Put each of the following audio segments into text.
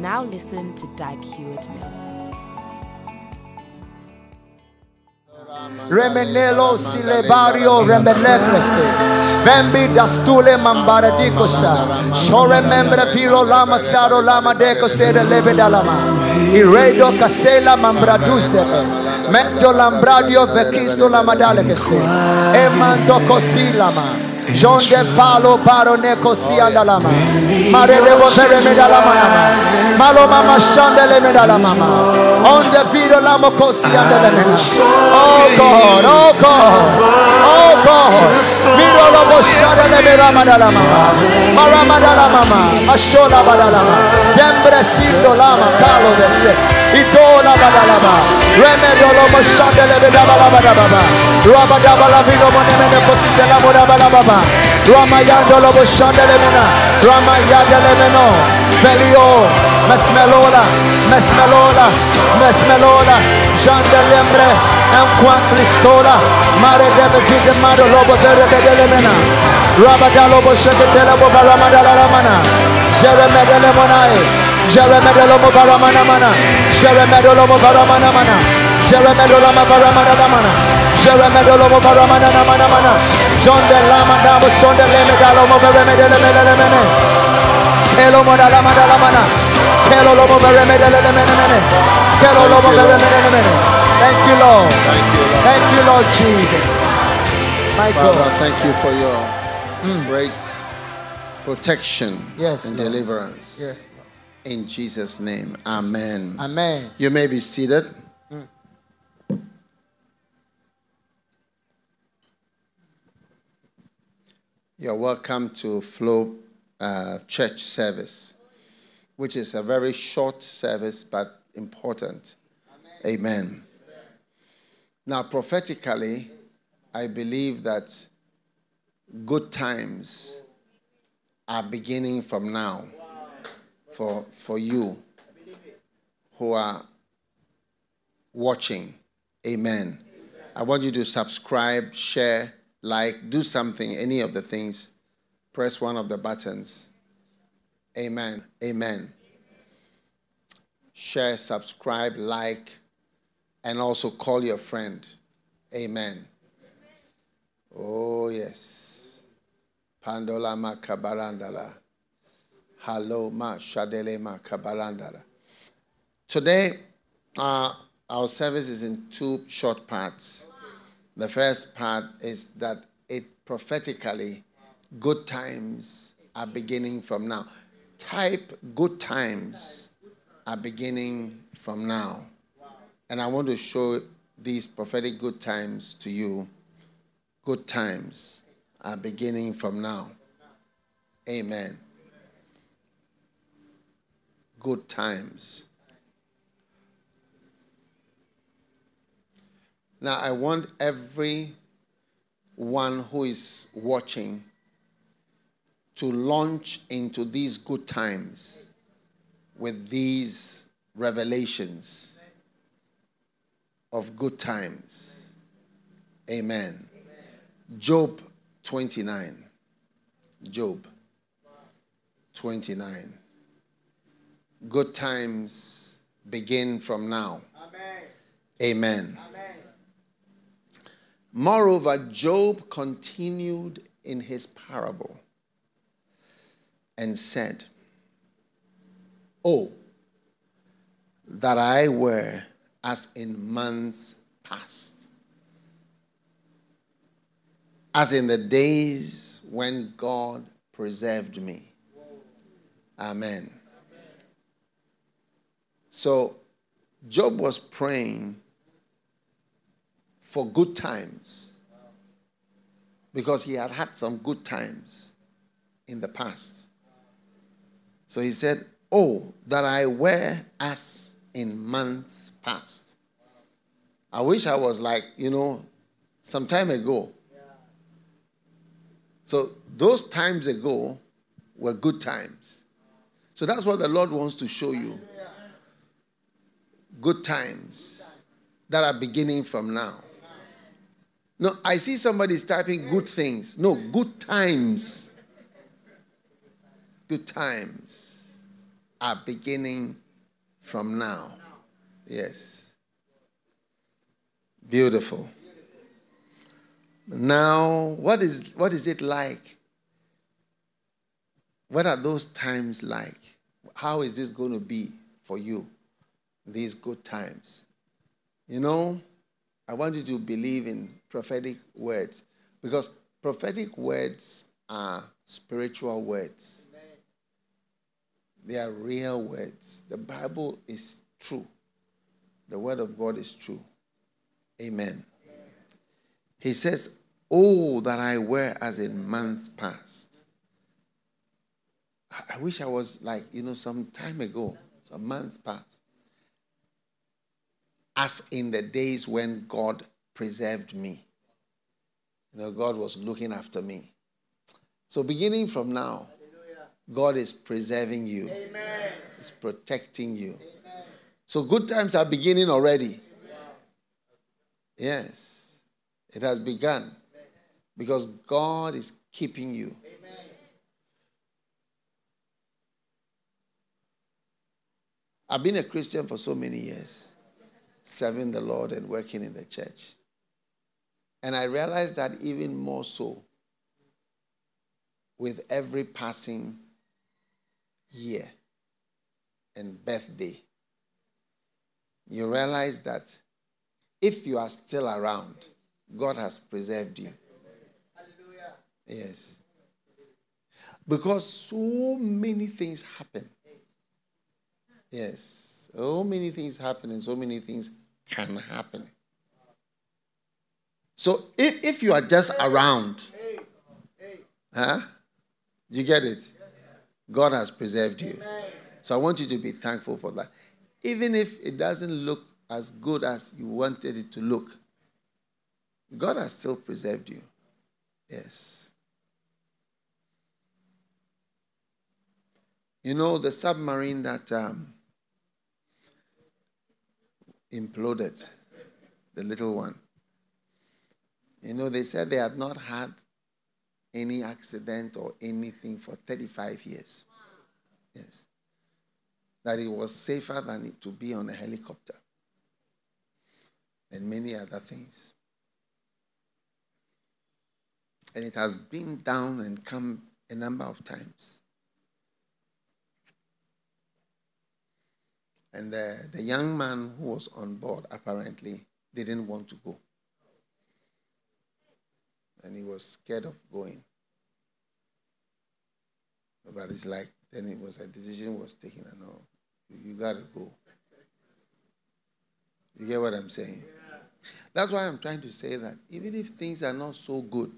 Now listen to Dag Heward Mills. Remenelo silebario remelepreste. Vembi dastule mambaradikosa. So remember filo lama saro lama deco sede lebedalama. Iredo casela mambraduste. Mento lambradio vekisto la madalekeste. Emando cosilama. John de Palo Barone Kosia Dalama. Mare de Botere Medalama. Malo Mama Shandele Medalama. On the video Lamo Kosia Delemena. Oh God, oh God, oh God. Miro Lobo Shadele Medalama Dalama. Marama Dalama. Ashola Badalama. Dembre Sindo Lama Kalo Veste. Itola Badalama. Remedio Lobo Shandele Medalama Badababa. Rabadabala Vido Monemene Kositela Modababa. Ramayando Lobo Shandelemena, Ramayandelemeno, Velio, Mesmelola, Mesmelola, Mesmelola, Jandelembre, Enquan Cristola, Mare Debe Suzemado Lobo Verebedelemena, Rabada Lobo Sheketela Boba Ramadala Ramana, Jeremedelemonai, Jeremedolomo Varamana Mana, Jeremedolomo Varamana Mana, Jeremedolama Varamana Mana, Jeremedolomo Varamana Mana Mana, John de Lama Dabo Son de Lemedalomo Veremedelemene, Kelo Modala Madala Mana, Kelo Lomo Veremedelemene, Kelo Lomo Veremedelemene. Thank you, Lord. Thank you, Lord. Thank you, Lord Jesus. My Father, God. thank you for your great protection Yes, and Lord. deliverance. Yes. In Jesus' name, amen. Amen. You may be seated. You're welcome to Flow uh, Church service, which is a very short service but important. Amen. Now, prophetically, I believe that good times are beginning from now for, for you who are watching. Amen. I want you to subscribe, share, like, do something, any of the things. Press one of the buttons. Amen. Amen. Share, subscribe, like, and also call your friend. Amen. Oh, yes. Pandola ma kabarandala. Hello ma shadele ma kabarandala. Today, uh, our service is in two short parts. The first part is that it prophetically, good times are beginning from now. Type good times are beginning from now. And I want to show these prophetic good times to you. Good times are beginning from now. Amen. Good times. Now, I want every one who is watching to launch into these good times with these revelations of good times. Amen. Job 29. Job 29. Good times begin from now. Amen. Moreover, Job continued in his parable and said, Oh, that I were as in months past, as in the days when God preserved me. Amen. So, Job was praying for good times because he had had some good times in the past. So he said, Oh, that I were as in months past. I wish I was like, you know, some time ago. So those times ago were good times. So that's what the Lord wants to show you. Good times that are beginning from now. No, I see somebody's typing good things. No, good times. Good times are beginning from now. Yes. Beautiful. Now, what is what is it like? What are those times like? How is this going to be for you? These good times. You know, I want you to believe in prophetic words because prophetic words are spiritual words. They are real words. The Bible is true. The word of God is true. Amen. He says, Oh, that I were as in months past. I wish I was like, you know, some time ago, some months past. As in the days when God preserved me. You know, God was looking after me. So, beginning from now, God is preserving you, Amen. He's protecting you. Amen. So, good times are beginning already. Yes, it has begun because God is keeping you. I've been a Christian for so many years, serving the Lord and working in the church. And I realized that even more so with every passing year and birthday. You realize that if you are still around, God has preserved you. Hallelujah. Yes. Because so many things happen. Yes. So many things happen and so many things can happen. So if, if you are just around, huh? Do you get it? God has preserved you. So I want you to be thankful for that. Even if it doesn't look as good as you wanted it to look, God has still preserved you. Yes. You know, the submarine that um, imploded, the little one, you know, they said they had not had any accident or anything for 35 years. Yes. That it was safer than it to be on a helicopter and many other things. And it has been down and come a number of times. And the, the young man who was on board apparently didn't want to go and he was scared of going. But it's like then it was a decision was taken and all. You, you gotta go. You get what I'm saying? That's why I'm trying to say that even if things are not so good,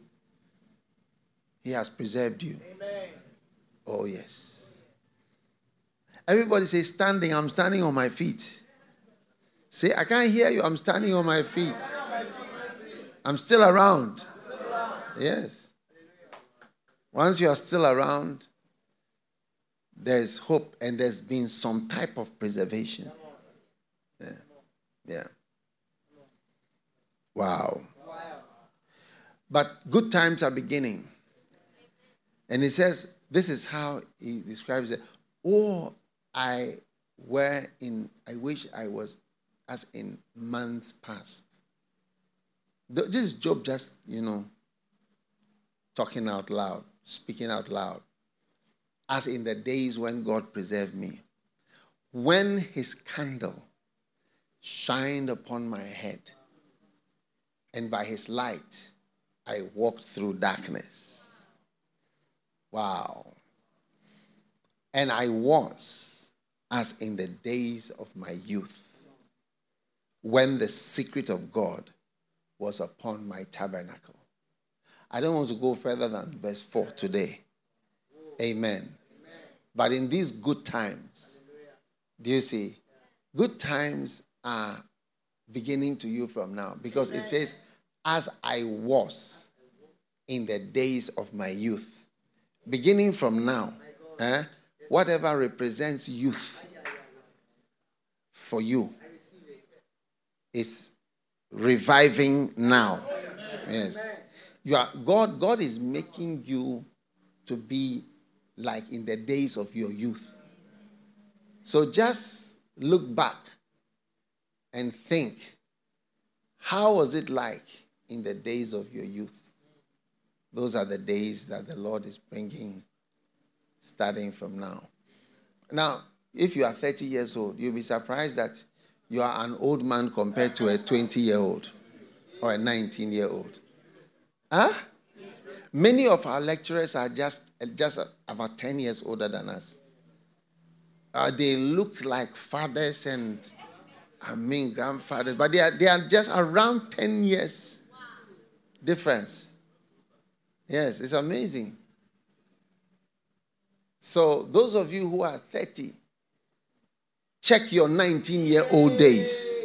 He has preserved you. Amen. Oh yes. Everybody say standing, I'm standing on my feet. Say, I can't hear you, I'm standing on my feet. I'm still around. Yes. Once you are still around, there's hope and there's been some type of preservation. Yeah. Yeah. Wow. But good times are beginning. And he says, this is how he describes it. Oh, I were in, I wish I was as in months past. This is Job just, you know, talking out loud, speaking out loud, as in the days when God preserved me. When his candle shined upon my head, and by his light I walked through darkness. Wow. And I was as in the days of my youth, when the secret of God was upon my tabernacle. I don't want to go further than verse 4 today. Amen. But in these good times, Do you see? Good times are beginning to you from now because it says, as I was in the days of my youth. Beginning from now, eh, whatever represents youth for you is reviving now. Yes. You are God God is making you to be like in the days of your youth. So just look back and think how was it like in the days of your youth? Those are the days that the Lord is bringing starting from now. Now, if you are 30 years old, you'll be surprised that you are an old man compared to a 20 year old or a 19 year old. Huh? Many of our lecturers are just, just about 10 years older than us. Uh, they look like fathers and, I mean, grandfathers, but they are, they are just around 10 years difference. Yes, it's amazing. So, those of you who are 30, check your 19 year old days.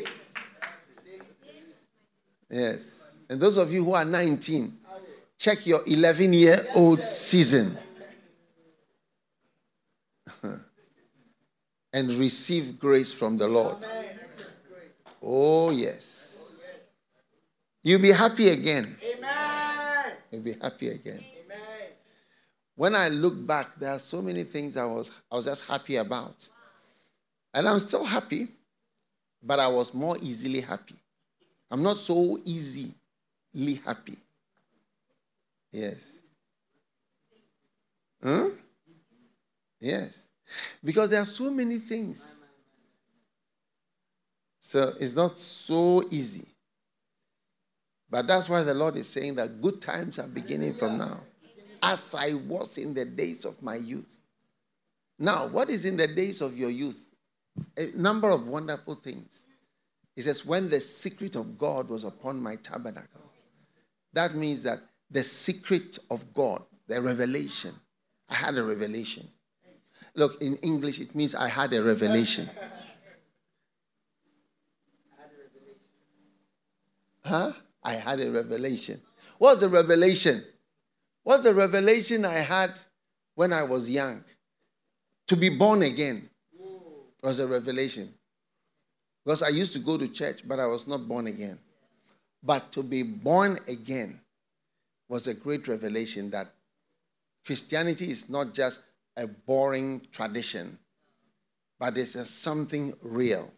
Yes. And those of you who are 19, check your 11 year old season. and receive grace from the Lord. Oh, yes. You'll be happy again. You'll be happy again. When I look back, there are so many things I was, I was just happy about. And I'm still happy, but I was more easily happy. I'm not so easily happy. Yes. Huh? Yes. Because there are so many things. So it's not so easy. But that's why the Lord is saying that good times are beginning from now, as I was in the days of my youth. Now, what is in the days of your youth? A number of wonderful things. He says, When the secret of God was upon my tabernacle. That means that the secret of God, the revelation, I had a revelation. Look, in English, it means I had a revelation. Huh? I had a revelation. What's the revelation? What's the revelation I had when I was young? To be born again was a revelation. Because I used to go to church, but I was not born again. But to be born again was a great revelation that Christianity is not just a boring tradition, but it's something real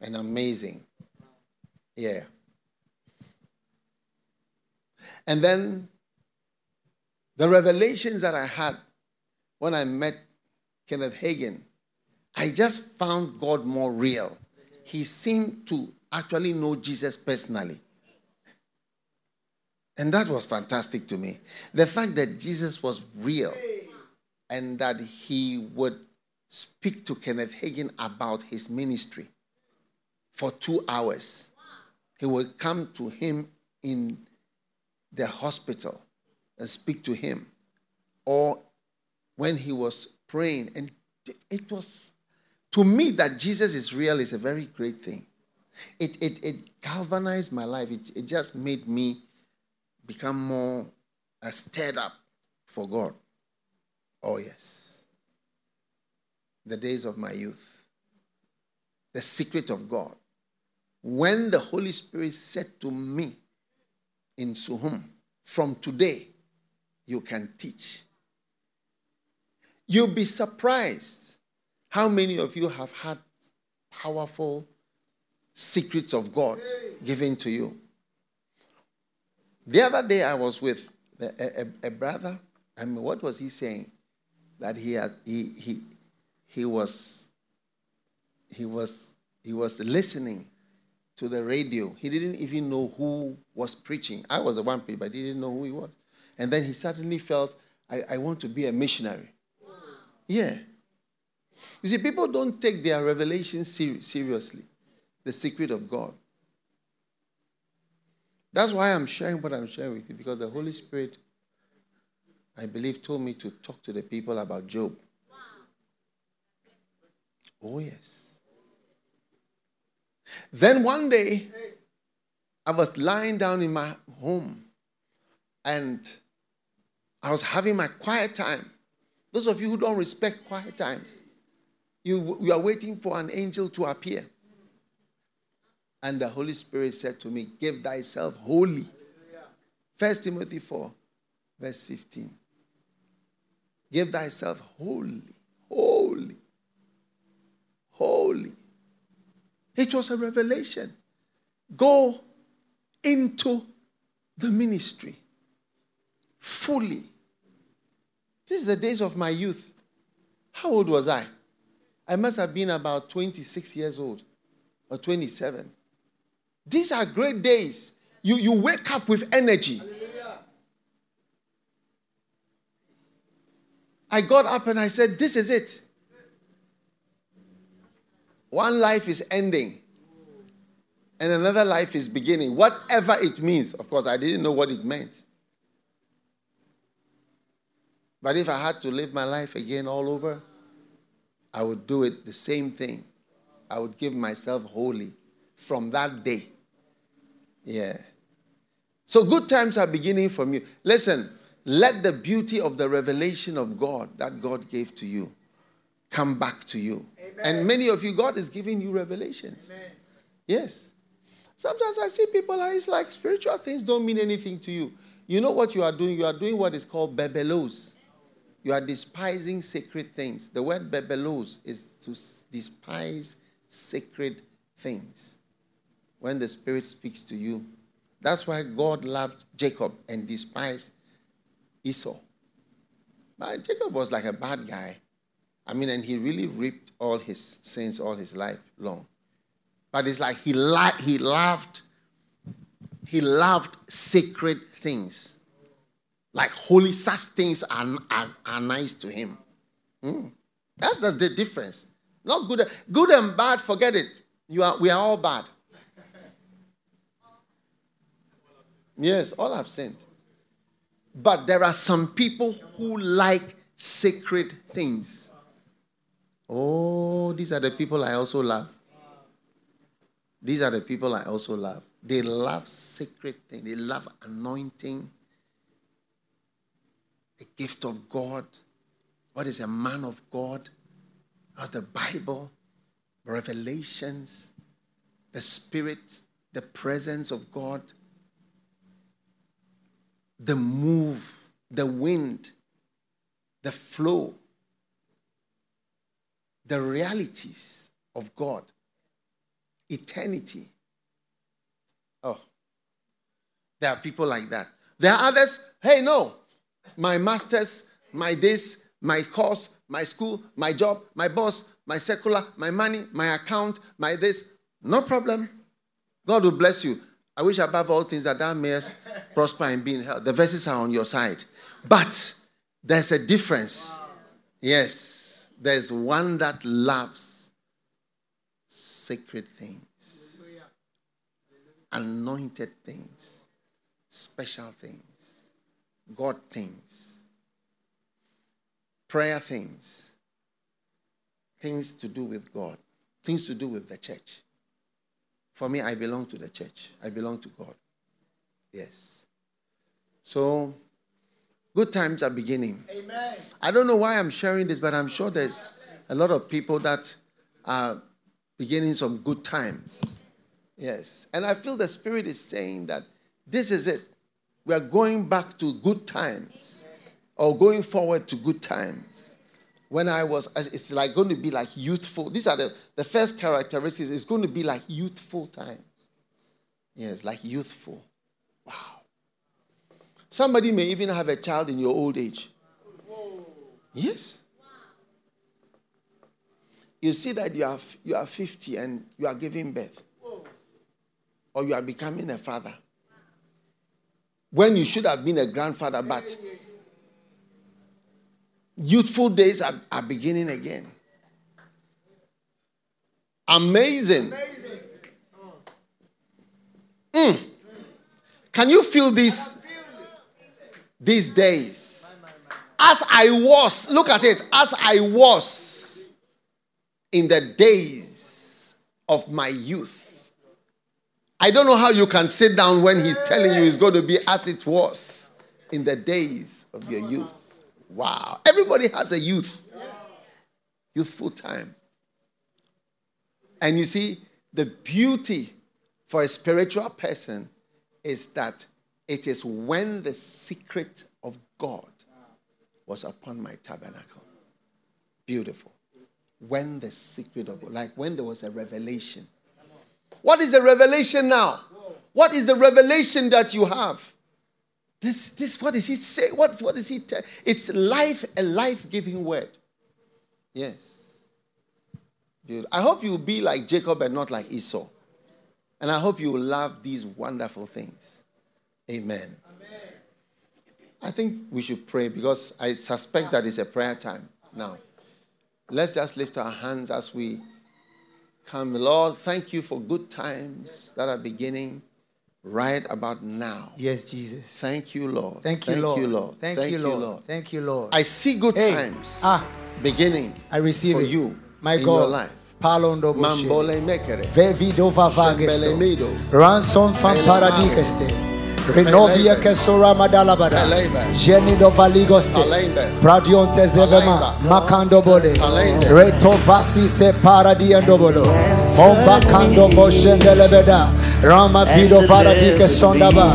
and amazing. Yeah. And then the revelations that I had when I met Kenneth Hagin, I just found God more real. He seemed to actually know Jesus personally. And that was fantastic to me. The fact that Jesus was real and that he would speak to Kenneth Hagin about his ministry for two hours. He would come to him in the hospital and speak to him. Or when he was praying. And it was, to me, that Jesus is real is a very great thing. It, it, it galvanized my life. It, it just made me become more uh, stirred up for God. Oh, yes. The days of my youth. The secret of God. When the Holy Spirit said to me in Suhum, from today, you can teach. You'll be surprised how many of you have had powerful secrets of God given to you. The other day I was with a, a, a brother. I mean, what was he saying? that he had he he he was he was he was listening to the radio. He didn't even know who was preaching. I was the one preaching, but he didn't know who he was. And then he suddenly felt, I, I want to be a missionary. Yeah. You see, people don't take their revelation ser- seriously, the secret of God. That's why I'm sharing what I'm sharing with you, because the Holy Spirit I believe, told me to talk to the people about Job. Oh, yes. Then one day, I was lying down in my home and I was having my quiet time. Those of you who don't respect quiet times, you, you are waiting for an angel to appear. And the Holy Spirit said to me, Give thyself wholly. First Timothy 4, verse 15. Give thyself wholly, wholly, wholly. It was a revelation. Go into the ministry fully. This is the days of my youth. How old was I? I must have been about 26 years old or 27. These are great days. You, you wake up with energy. I got up and I said, This is it. One life is ending, and another life is beginning. Whatever it means. Of course, I didn't know what it meant. But if I had to live my life again all over, I would do it the same thing. I would give myself wholly from that day. Yeah. So good times are beginning from you. Listen, let the beauty of the revelation of God that God gave to you come back to you. And many of you, God is giving you revelations. Amen. Yes. Sometimes I see people, it's like spiritual things don't mean anything to you. You know what you are doing? You are doing what is called bebelos. You are despising sacred things. The word bebelos is to despise sacred things. When the Spirit speaks to you, that's why God loved Jacob and despised Esau. But Jacob was like a bad guy. I mean, and he really reaped all his sins all his life long. But it's like he, li- he loved he loved sacred things. Like holy, such things are, are, are nice to him. Mm. That's, that's the difference. Not good, good and bad, forget it. You are, we are all bad. Yes, all have sinned. But there are some people who like sacred things. Oh, these are the people I also love. These are the people I also love. They love sacred things, they love anointing, the gift of God. What is a man of God? How's the Bible, revelations, the Spirit, the presence of God. The move, the wind, the flow, the realities of God, eternity. Oh, there are people like that. There are others, hey, no, my master's, my this, my course, my school, my job, my boss, my secular, my money, my account, my this. No problem. God will bless you. I wish above all things that thou mayest prosper and be in health. The verses are on your side. But there's a difference. Yes. There's one that loves sacred things, anointed things, special things, God things, prayer things, things to do with God, things to do with the church. For me, I belong to the church. I belong to God. Yes. So, good times are beginning. Amen. I don't know why I'm sharing this, but I'm sure there's a lot of people that are beginning some good times. Yes. And I feel the Spirit is saying that this is it. We are going back to good times or going forward to good times when I was, it's like going to be like youthful. These are the, the first characteristics. It's going to be like youthful times. Yes, like youthful. Somebody may even have a child in your old age. Yes. You see that you are, you are 50 and you are giving birth, or you are becoming a father. When you should have been a grandfather, but youthful days are, are beginning again. Amazing. Mm. Can you feel this these days? As I was, look at it, as I was, in the days of my youth. I don't know how you can sit down when he's telling you it's going to be as it was in the days of your youth. Wow. Everybody has a youth, youthful time. And you see, the beauty for a spiritual person is that it is when the secret of God was upon my tabernacle. Beautiful. When the secret of God, like when there was a revelation. What is a revelation now? What is the revelation that you have? This, this, what does he say? What, what does he tell? It's life, a life giving word. Yes. Beautiful. I hope you will be like Jacob and not like Esau. And I hope you will love these wonderful things. Amen. Amen. I think we should pray because I suspect that it's a prayer time now. Let's just lift our hands as we come. Lord, thank you for good times that are beginning right about now. Yes, Jesus. Thank you, Lord. Thank you, thank Lord. You, Lord. Thank, you, Lord. Thank you, Lord. I see good Hey. times Ah, beginning I receive for it. you My in God. your life. Palondo. Mambole mekere. Vevido vavagesto. Ransom Belema. paradikeste. Renovia Belebe. kesora madalabada. Belebe. Geni do valigoste. Alembe. Pradionte zevema. Alemba. Makando bode. Reto vasi se paradiando bolo. Omba kando boshendelebeda. Rama vido varadike sondaba.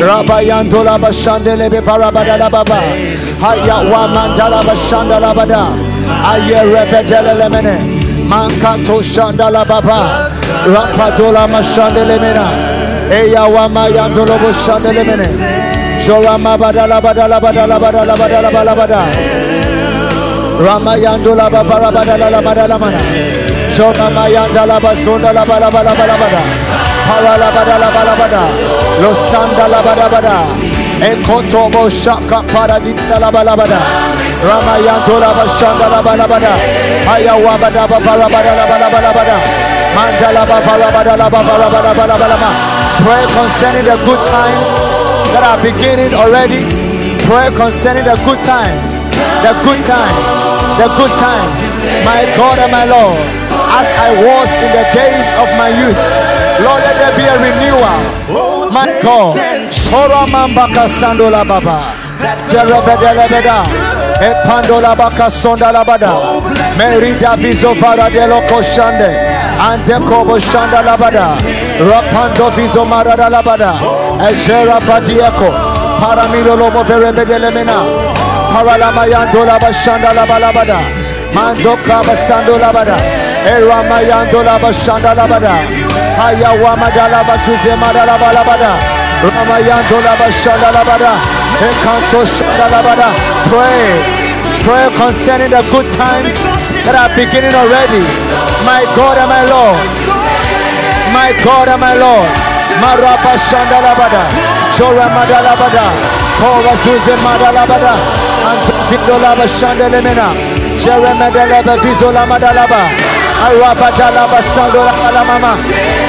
dabede labadabada. Rabayando laba shandele be parabada lababa. Haya wa mandala bashanda labada. Aye rebedele lemene. Mankato shanda lababa. Rapadola mashandele mena. Eya wa mayando lobo shandele mene. Shora mabada labada labada labada labada labada labada. Ramayando la babara badala la badala mana. Shona mayanda la baskonda la bala bala bala bala Pray concerning the good times that are beginning already. Pray concerning the good times, the good times, the good times, my God and my Lord, as I was in the days of my youth. Lord, let there be a renewal. My God, Sora Mambaka Sandola Baba, Jerebedelebeda, Epandola Baka Sonda Labada, Merida Viso Varadelo Koshande, Antekobo Shanda Labada, Rapando Viso Marada Labada, Ejera Badieko. Paramilo lobo verebedele mena. Paralamayando la bashanda la balabada. Mando kabasando la bada. Eramayando la bashanda bada. Haya wamada la basuze mada la balabada. Ramayando la bashanda la bada. Encanto shanda la bada. Pray. Pray concerning the good times that are beginning already. My God and my Lord. My God and my Lord. Maraba Shandalabada. Jora Madalabada. Kova Suze Madalabada. Antofidolaba Shandelemena. Jeremedelebe Vizola Madalaba. Arabadalaba Sandola Mama.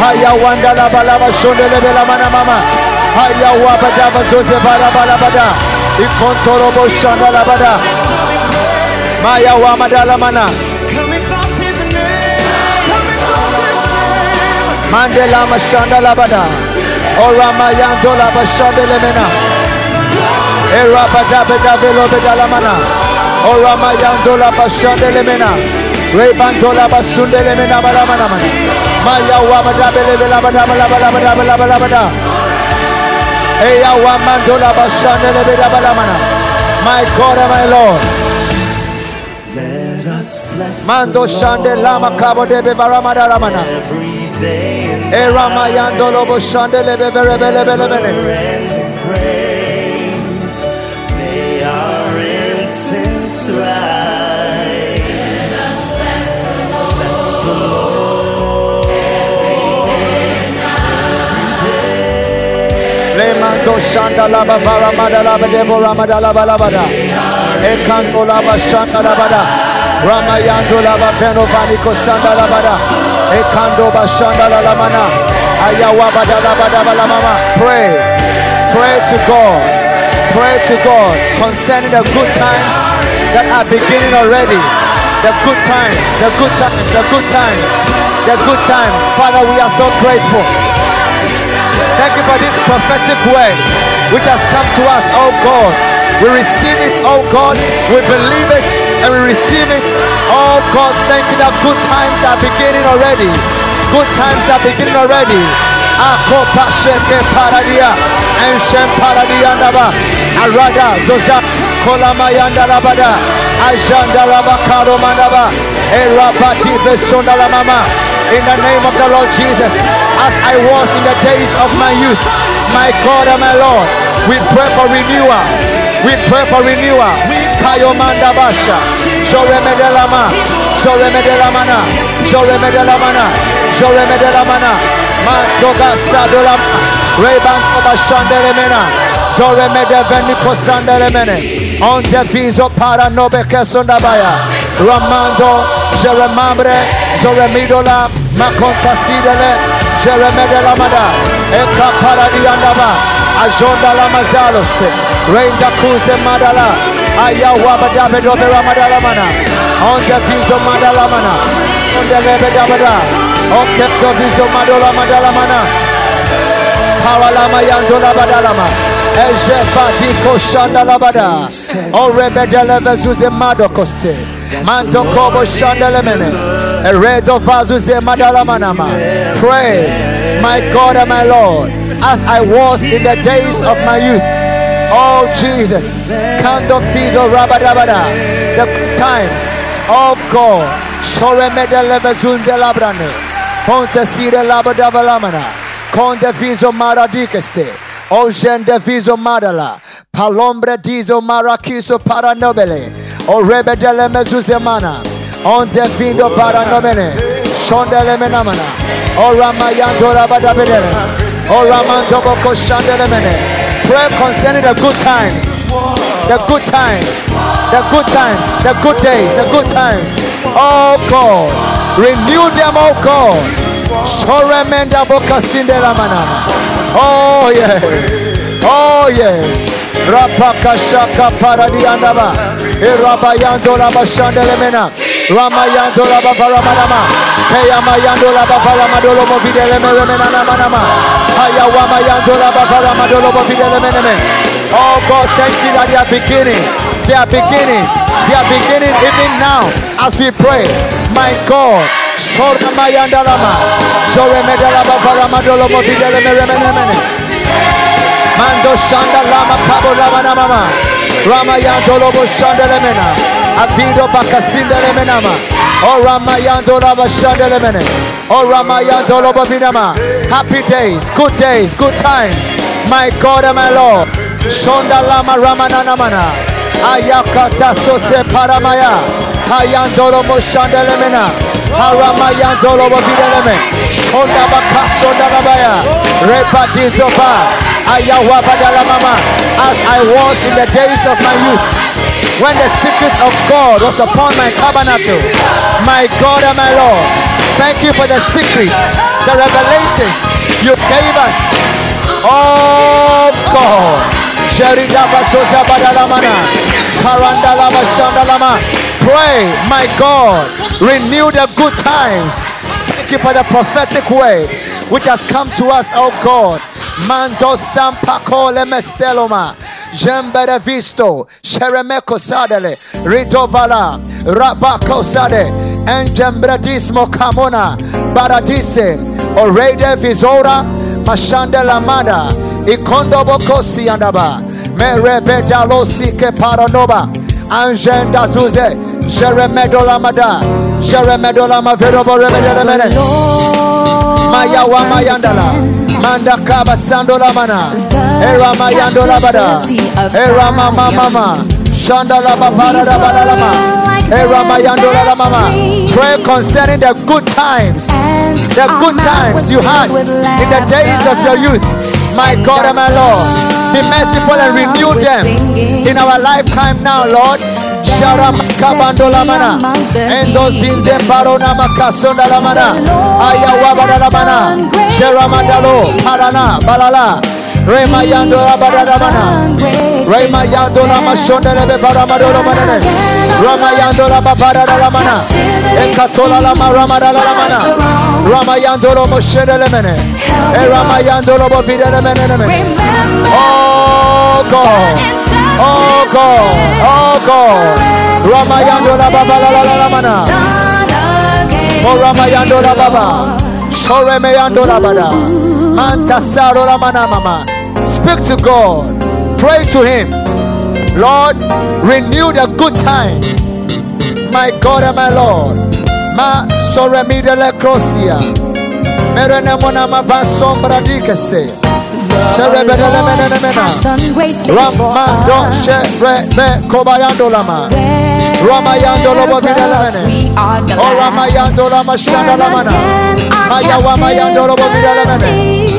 Haya Wandalaba Laba Shondelebe Lamana Mama. Haya Wabadaba Zoze Balabalabada. Ikontorobo Shandalabada. Maya Wamadalamana. Mandela Mashanda Labada. Ora Mayando Labashanda Lemena. Era Badabeda Velo Bedalamana. Ora Mayando Labashanda Lemena. Rebando Labasunde Lemena Balamana. Maya Wabadabele Belabada Balabada Balabada. Eya Wamando Labashanda Lebeda Balamana. My God and my Lord. Mando Shande Lama Bebaramada Lamana. every day and Eramayando Lobo Shande Lebe Bele Bele Bele. Shanda laba vara mada laba devo ramada laba labada. Ekanto laba shanda labada. Ramayando laba veno vaniko sanda labada. Ekando bashanda la lamana. Ayawabada labada balamama. Pray. Pray to God. Pray to God concerning the good times that are beginning already. The good times, the good times, the good times, the good times. Father, we are so grateful. Thank you for this prophetic word which has come to us, oh God. We receive it, oh God. We believe it and we receive it. Oh God, thank you that good times are beginning already. Good times are beginning already. Akopa sheke paradia and shem paradia ndaba arada zoza kolama yanda labada ajanda labakaro mandaba erabati besonda la mama in the name of the Lord Jesus as I was in the days of my youth my God and my Lord we pray for renewal. We pray for renewal. Kayomanda basha. Joremedelama joremedelamana joremedelamana joremedelamana mandoga sadolama rebanko bashandelemena zoremedevendiko sandelemene onde viso para nobeke sondabaya ramando jeremambre zoremidola makonta sidele jeremedelamada eka paradiandaba ajonda la mazaloste reinda kuse madala ayawabadabedobe madalamana onde viso madalamana onde lebedabada okedo viso madola madalamana Pawalama yandola badalama. Ejefa diko shanda labada. Orebedele vezuze madokoste. Mando kobo shanda lemene. Eredo vazuze madalamanama. Pray, my God and my Lord, as I was in the days of my youth. Oh Jesus, kando fizo rabadabada. The times, oh God, soremedele vezunde labrane. Ponte sire labadabalamana. Conde viso maradiceste. Ogen de viso madala. Palombre dizo maraquiso para nobile. O rebe dele mezuzemana. On de vindo para nobene. Shondele menamana. O ramayanto rabadabedele. O ramanto boko shandele mene. Pray concerning the good times. The good times. The good times. The good days. The good times. Oh God. Renew them, oh God. Soremenda boka sindela manama. Oh yes. Oh yes. Rapaka shaka paradi andaba. Irabayando laba shandele mena. Ramayando laba paramanama. Peyamayando laba paramadolo movidele meremena namanama. Hayawamayando laba paramadolo movidele meneme. Oh God, thank you that they are beginning. They are beginning. They are beginning even now as we pray. My God. Sora mayanda lama. Sore medala bavara madolo movidele meremenemene. Mando shanda lama kabo lama na mama. Rama yandolo bo shanda lemena. Avido bakasinda lemenama. O Rama yandolo bo shanda lemene. O Rama yandolo bo vinama. Happy days, good days, good times. My God and my Lord. Shonda lama rama na namana. Ayakata sose paramaya. Hayandolo mo shanda lemena. Harama yandolo bo videleme. Shonda bakaso dalabaya. Repatizo ba. Ayawabadala mama. As I was in the days of my youth. When the secret of God was upon my tabernacle. My God and my Lord. Thank you for the secrets, the revelations you gave us. Oh God. Pray, my God. Renew the good times. Thank you for the prophetic word which has come to us, oh God. Mando sampakole mesteloma. Jembere visto. Sheremeko sadele. Ridovala. Rabako sade. Enjembredismo kamona. Baradise. Orede visora. Mashande lamada. Ikondo bokosi andaba. Merebeda losi ke paranoba. Anjenda zuze. Jeremedolamada. Jeremedolama verobo remedelemene. Maya wa mayandala. Manda kaba sandola mana. Era mayandola bada. Era mama mama. Shandala babara da badalama. Era mayandola la mama. Pray concerning the good times. The good times you had in the days of your youth. My God and my Lord, be merciful and renew them in our lifetime now, Lord. Sharama kabandola mana, endo zinze barona makasonda la mana, ayawabada la mana, sheramadalo, parana, balala, rema yandola badada mana, rema yandola mashonda lebe baramadolo manene, rama yandola babada la mana, ekatola la maramada la mana, rama yandolo moshede le mene, e rama yandolo bobide le mene le mene. Oh God. Oh God, oh God. Ramayando la baba la la la la mana. Oh Ramayando la baba. Soremeyando la bada. Mantasaro la mana mama. Speak to God. Pray to Him. Lord, renew the good times. My God and my Lord. Ma soremide le crosia. Merene mona ma va sombra. Serebedele menene mena. Ramando Sherebe Kobayando Lama. Ramayando Lobo Vidalamene. Oh Ramayando Lama Shandalamana. Maya Wamayando Lobo Vidalamene.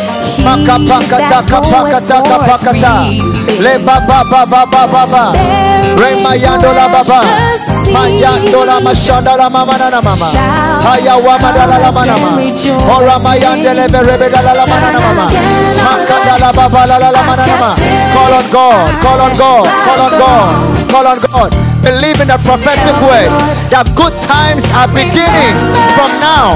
Mone. In tears shall reap Ramayando Lama Veromodole Movidalamene. Makapakata kapakata kapakata. Le baba baba baba baba. Remayando la baba. Mayando la mashanda la mama na na mama. Haya wa madala la mana mama. Ora mayande le berebe la la mana na mama. Makada la baba la la la mana na mama. Call on God, call on God, call on God, call on God. Believe in the prophetic word that good times are beginning from now.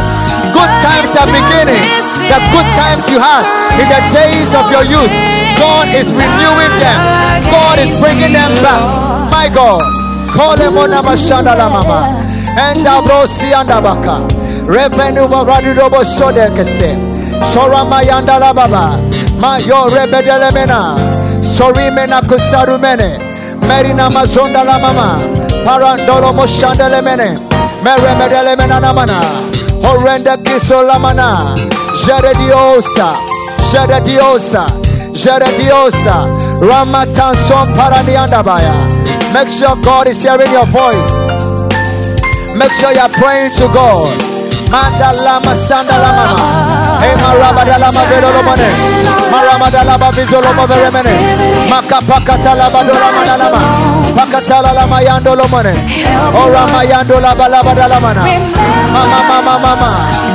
Good times are beginning. The good times you had in the days of your youth, God is renewing them. God is bringing them back. My God, call them on Namashanda la Mama. And Abrosi and Abaka. Revenue of Sodekeste. Sorama Yanda la Baba. Mayo Rebedelemena. Sorimena Kusarumene. Merina Mazonda la Mama. Parandolo Moshandelemene. Meremedelemena Namana. Horrenda Kisolamana. Jerediosa. Jerediosa. Jerediosa. Ramatanson Paraniandabaya. Make sure God is hearing your voice. Make sure you're praying to God. Mandalama Sandalama. Ema Rabadalama Vedolomane. Maramadalama Vizoloma Veremene. Makapakatala Badola Manalama. Pakatala Lama Yandolomane. Ora Mayandola Balabadalamana. Mama Mama Mama.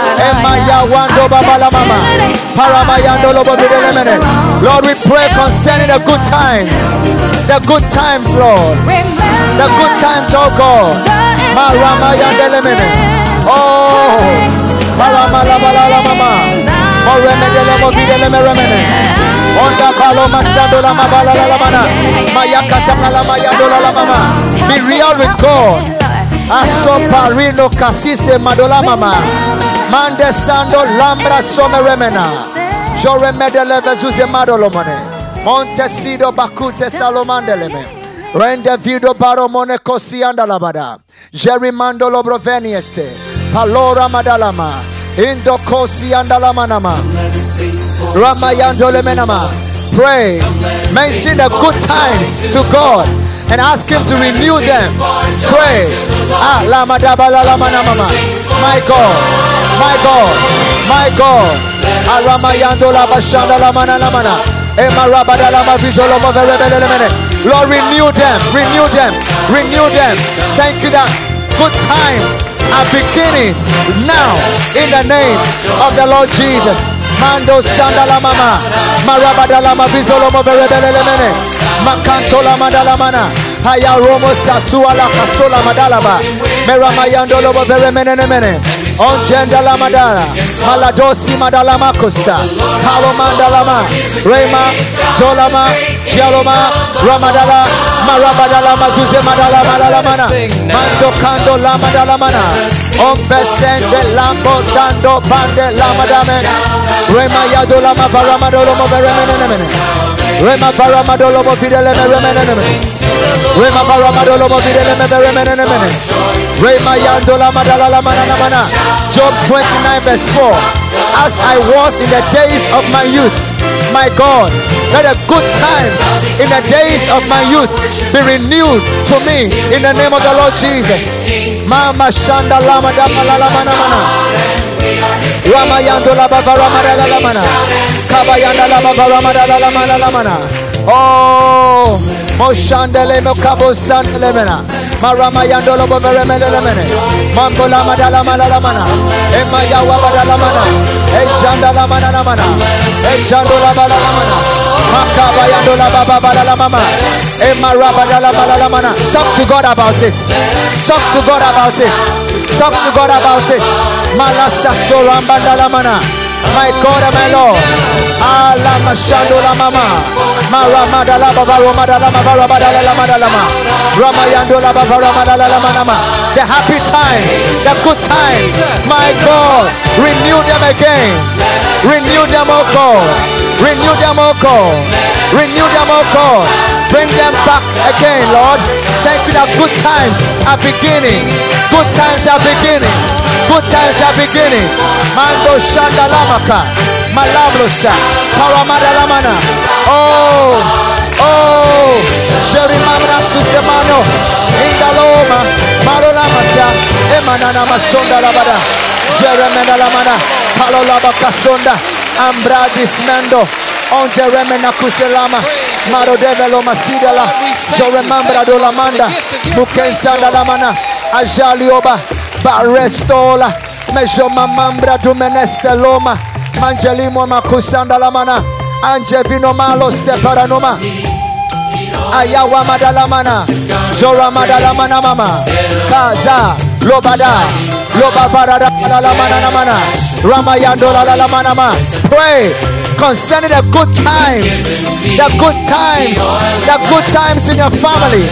Emaya wando baba mama. Paramayando lobo vide le mene. Lord, we pray concerning the good times. The good times, Lord. The good times, oh God. Marama yandelemene. Oh. Marama la la la mama. Moremedele meremene. Onda mabala la mana. La la mama. Be real with God. Aso parino casise madola mama. Mande sando lambra someremena. Joremedele vezuze madolomone. Montesido bakute salomandeleme. Rende vido baromone kosianda labada. Jerimando lobrovenieste. Palora madalama. Indo kosianda lamanama. Ramayando lemenama. Pray. Mention the good times to God and ask Him to renew them. Pray. Ah, lamadaba lamanama. My God. My God. My God. Aramayando labashanda lamana lamana. Lord, renew them, renew them, renew them. Thank you that good times are beginning now in the name of the Lord Jesus. Mando sandala mama, marabadala mabizolo moberebele mene, makantola madala mana, haya romo sasuala kasola madalaba, meramayando lobo beremene mene. Onjenda la madara, maladosi madala makosta, palo mandalama, rema, zolama, Jaloma, Ramadala, Marabadala, Mazuze Madala, Madala Mana, Mando Kando, Lamadala Mana, Ombesende, Lambo, Tando, Bande, Lamadamen, Rema Yadola, Mavaramadolo, Moveremenemene, Rema Varamadolo, Movidele, Meremenemene, Rema Varamadolo, Movidele, Meremenemene, Rema Yandola, Madala, Mana, Mana, Job 29, verse 4. As I was in the days of my youth, my God, let a good time in the days of my youth be renewed to me in the name of the Lord Jesus. Mama Shanda Lama Dama Lala Mana Mana. Rama Yando La Baba Rama Dala La Mana. Kaba Yanda La Baba Rama Dala La Mana La Mana. Oh, Moshandele Mokabo Sandele Mena. Marama Yando Lobo Vere Mene Mene. Mambo Lama Dala Mana La Mana. Emma Yawa Badala Mana. Ejanda La Mana La Mana. Ejando La Bala La Mana. Makaba Yando La Baba Bala La Mama. Emma Rabba Dala Bala La Mana. Talk to God about it. Talk to God about it. Talk to God about it. Malasa Soramba La Mana. My God and my Lord. Alama Shando La Mama. Maramada La Baba Romada La Mama Ramada La Mama La Mama. Ramayando La Baba Ramada La Mama. The happy times, the good times. My God, renew them again. Renew them, oh God. Renew them, oh God. Renew them, oh God. Bring them back again, Lord. Thank you that good times are beginning. Good times are beginning. Good times are beginning. Mando Shanda Lamaka. Malabrosa. Paramada Lamana. Oh. Oh. Jerimamra Susemano. Indaloma. Malolamasa. Emanana Masonda Labada. Jeremena Lamana. Palolaba Kasonda. Ambradis Mendo. On Jeremena Kuselama. Maro Develo Masidala. Joremambra Dolamanda. Mukensanda Lamana. Ajalioba. Barestola. Mejomamambra Dumeneste Loma. Mangelimo Makusanda Lamana. Angevino Malo Steparanoma. Ayawa Madalamana. Jora Madalamana Mama. Kaza. Lobada. Lobabara Lamana Namana. Ramayandola Lamanama. Pray concerning the good times. The good times. The good times in your family.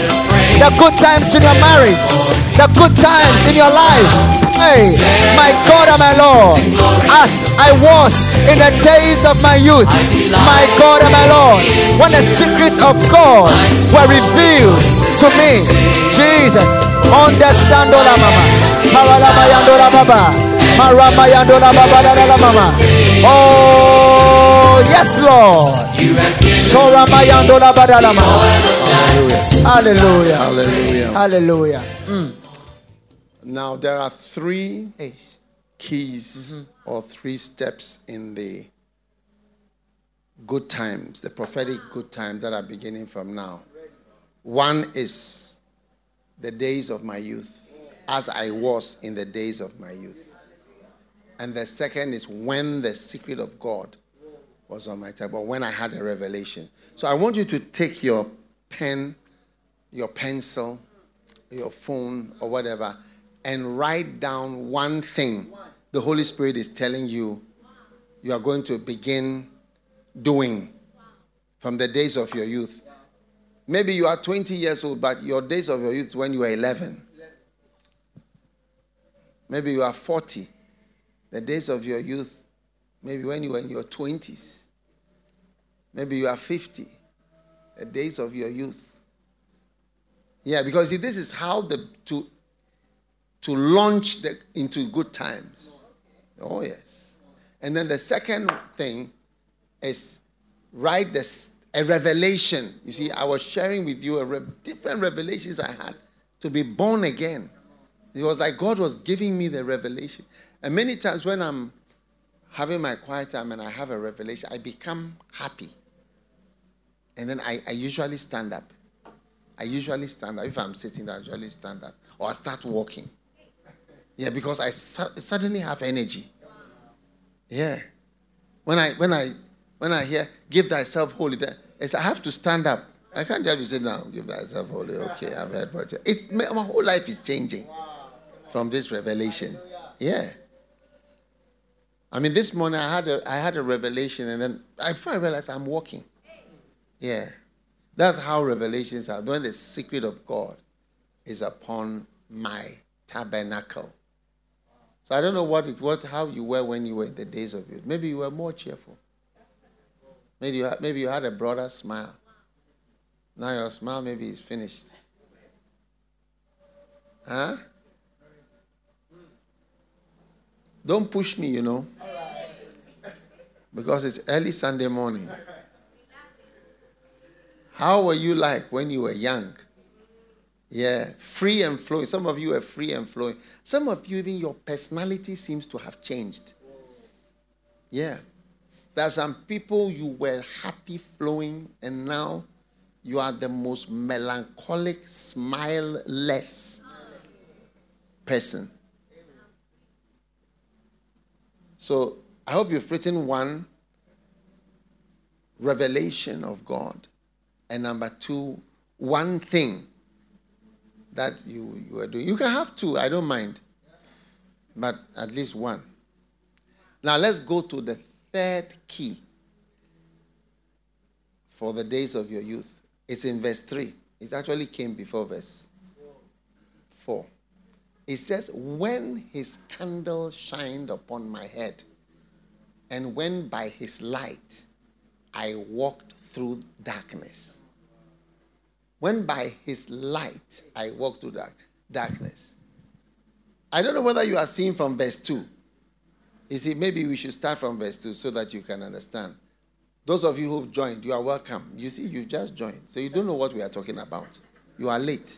The good times in your marriage. The good times in your life. Pray, my God and my Lord, as I was in the days of my youth, my God and my Lord, when the secrets of God were revealed to me, Jesus, understand mama, Paralama Yandora Baba, Marama Yandora Baba Dada Mama. Oh, yes, Lord. Sorama Yandora Badala Mama. Hallelujah. Hallelujah. Hallelujah. Mm. Now, there are three keys mm-hmm. or three steps in the good times, the prophetic good times that are beginning from now. One is the days of my youth, as I was in the days of my youth. And the second is when the secret of God was on my table, when I had a revelation. So I want you to take your pen, your pencil, your phone, or whatever, and write down one thing the Holy Spirit is telling you you are going to begin doing from the days of your youth. Maybe you are 20 years old, but your days of your youth when you were 11. Maybe you are 40. The days of your youth, maybe when you were in your 20s. Maybe you are 50. The days of your youth. Yeah, because see, this is how the to to launch the, into good times. Oh yes. And then the second thing is write this a revelation. You see, I was sharing with you a re- different revelations I had to be born again. It was like God was giving me the revelation. And many times when I'm having my quiet time and I have a revelation, I become happy. And then I, I usually stand up. I usually stand up. If I'm sitting, I usually stand up. Or I start walking. Yeah, because I su- suddenly have energy. Yeah. When I when I when I hear give thyself holy, it's, I have to stand up. I can't just sitting down, give thyself holy. Okay, I've heard but it's my my whole life is changing from this revelation. Yeah. I mean, this morning I had a I had a revelation, and then I finally realized I'm walking. Yeah. That's how revelations are. When the secret of God is upon my tabernacle. So I don't know what it what how you were when you were in the days of youth. Maybe you were more cheerful. Maybe you maybe you had a broader smile. Now your smile maybe is finished. Huh? Don't push me, you know. Because it's early Sunday morning. How were you like when you were young? Yeah, free and flowing. Some of you are free and flowing. Some of you, even your personality seems to have changed. Yeah. There some people you were happy flowing, and now you are the most melancholic, smileless person. So I hope you've written one revelation of God, and number two, one thing that you, you are doing. You can have two, I don't mind, but at least one. Now let's go to the third key for the days of your youth. It's in verse 3. It actually came before verse 4. It says, When his candle shined upon my head, and when by his light I walked through darkness. When by his light I walked through dark, darkness. I don't know whether you are seeing from verse 2. You see, maybe we should start from verse 2 so that you can understand. Those of you who've joined, you are welcome. You see, you just joined. So you don't know what we are talking about. You are late.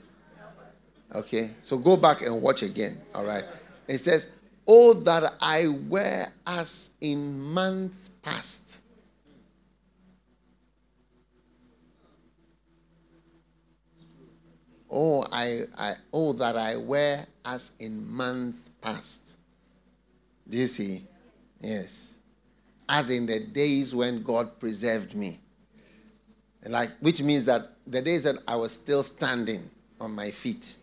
Okay? So go back and watch again. All right? It says, Oh, that I were as in months past. Oh, I, I, oh, that I were as in months past. Do you see? Yes. As in the days when God preserved me. Like, which means that the days that I was still standing on my feet,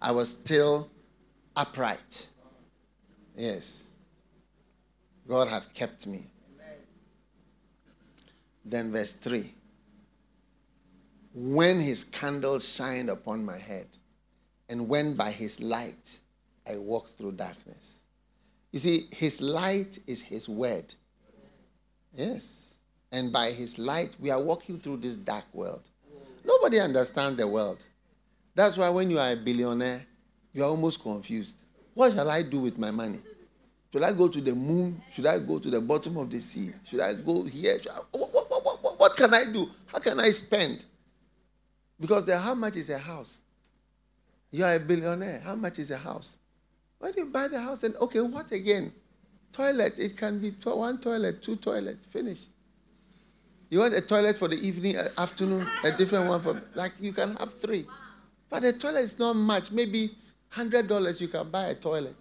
I was still upright. Yes. God had kept me. Then, verse 3 When his candle shined upon my head, and when by his light I walked through darkness. You see, his light is his word. Yes. And by his light, we are walking through this dark world. Nobody understands the world. That's why when you are a billionaire, you are almost confused. What shall I do with my money? Should I go to the moon? Should I go to the bottom of the sea? Should I go here? I, what, what, what, what, can I do? How can I spend? Because the, how much is a house? You are a billionaire. How much is a house? When you buy the house, and okay, what again? Toilet. It can be to- one toilet, two toilets. Finish. You want a toilet for the evening, uh, afternoon, a different one for like you can have three. But a toilet is not much. Maybe hundred dollars you can buy a toilet.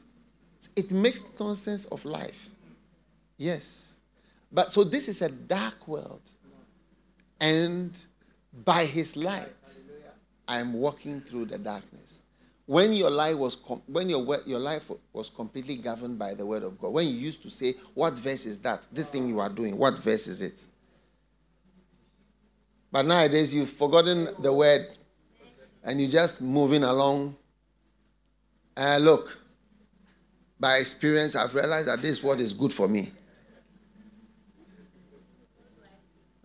It makes nonsense of life. Yes. But so this is a dark world. And by his light, I am walking through the darkness. When your life was when your your life was completely governed by the word of God. When you used to say, "What verse is that? This thing you are doing. What verse is it?" But nowadays you've forgotten the word, and you're just moving along. And look, by experience, I've realized that this word is good for me.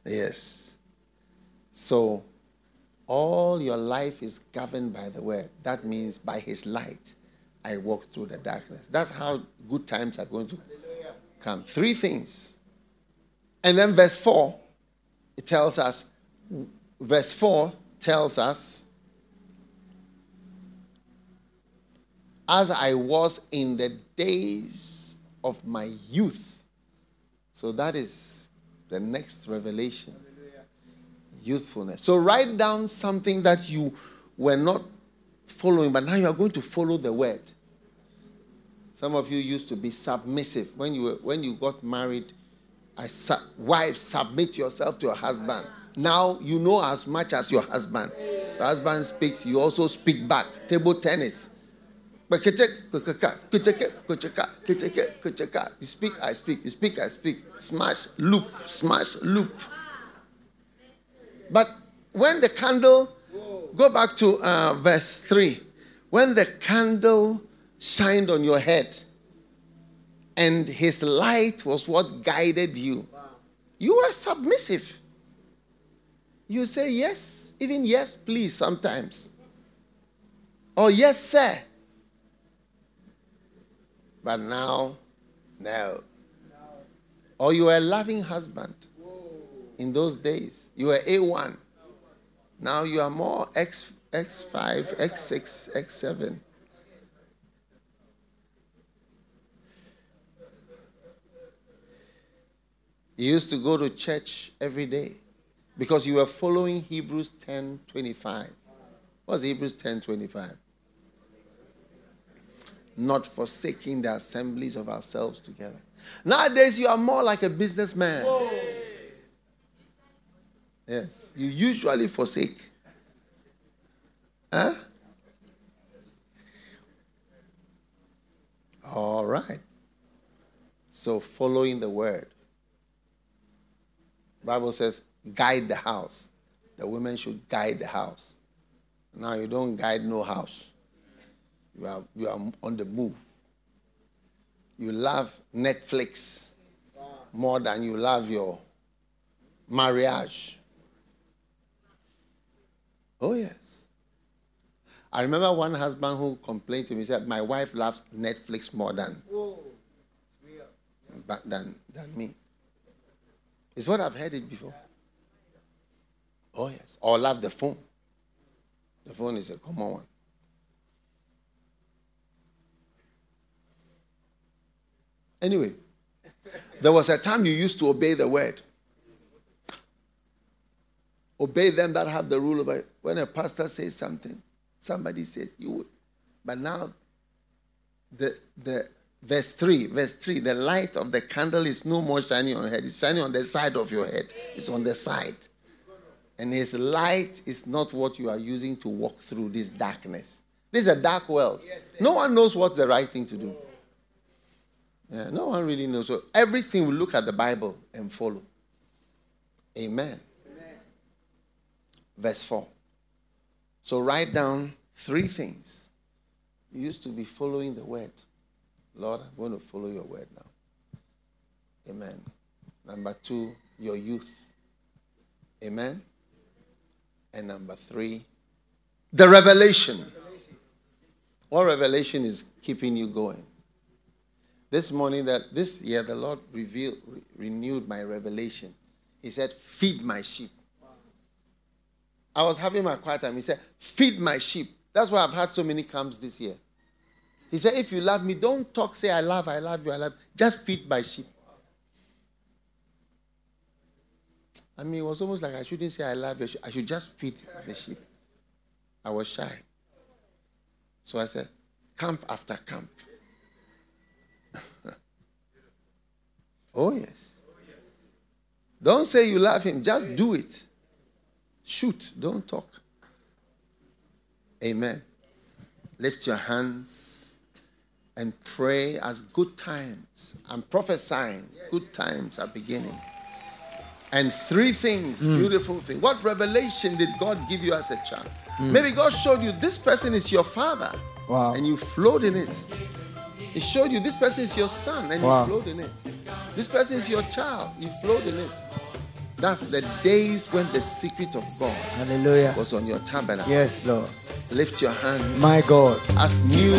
Yes. So, all your life is governed by the word. That means by his light, I walk through the darkness. That's how good times are going to come. Three things. And then verse 4, it tells us, verse 4 tells us, as I was in the days of my youth. So that is the next revelation. Youthfulness. So write down something that you were not following, but now you are going to follow the word. Some of you used to be submissive. When you were, when you got married, I su- wife, submit yourself to your husband. Now you know as much as your husband. The husband speaks, you also speak back. Table tennis. You speak, I speak. You speak, I speak. Smash, loop, smash, loop. But when the candle, go back to uh, verse 3. When the candle shined on your head and his light was what guided you, you were submissive. You say yes, even yes, please, sometimes. Or yes, sir. But now, no. Or you were a loving husband in those days. You were A1. Now you are more X, X5, X6, X7. You used to go to church every day because you were following Hebrews 10 25. What's Hebrews 10 25? Not forsaking the assemblies of ourselves together. Nowadays, you are more like a businessman. Yes, you usually forsake. Huh? All right. So following the word. Bible says guide the house. The women should guide the house. Now you don't guide no house. You are you are on the move. You love Netflix more than you love your marriage. Oh, yes. I remember one husband who complained to me, said, My wife loves Netflix more than, but than, than me. It's what I've heard it before. Oh, yes. Or love the phone. The phone is a common one. Anyway, there was a time you used to obey the word. Obey them that have the rule over it. When a pastor says something, somebody says you would. But now, the the verse three, verse three, the light of the candle is no more shining on your head. It's shining on the side of your head. It's on the side. And his light is not what you are using to walk through this darkness. This is a dark world. No one knows what's the right thing to do. Yeah, no one really knows. So everything will look at the Bible and follow. Amen verse 4. So write down three things. You used to be following the word. Lord, I'm going to follow your word now. Amen. Number two, your youth. Amen. And number three, the revelation. What revelation is keeping you going? This morning, that this year, the Lord revealed, re- renewed my revelation. He said, "Feed my sheep." I was having my quiet time. He said, Feed my sheep. That's why I've had so many camps this year. He said, If you love me, don't talk, say, I love, I love you, I love. Just feed my sheep. I mean, it was almost like I shouldn't say, I love you. I should just feed the sheep. I was shy. So I said, Camp after camp. oh, yes. Don't say you love him, just do it. Shoot, don't talk. Amen. Lift your hands and pray as good times. I'm prophesying, good times are beginning. And three things, hmm. beautiful thing. What revelation did God give you as a child? Hmm. Maybe God showed you this person is your father. Wow. And you flowed in it. He showed you this person is your son and Wow. you flowed in it. This person is your child. You flowed in it. That's the days when the secret of God Hallelujah. was on your tabernacle. Yes, Lord. Lift your hands My God. as new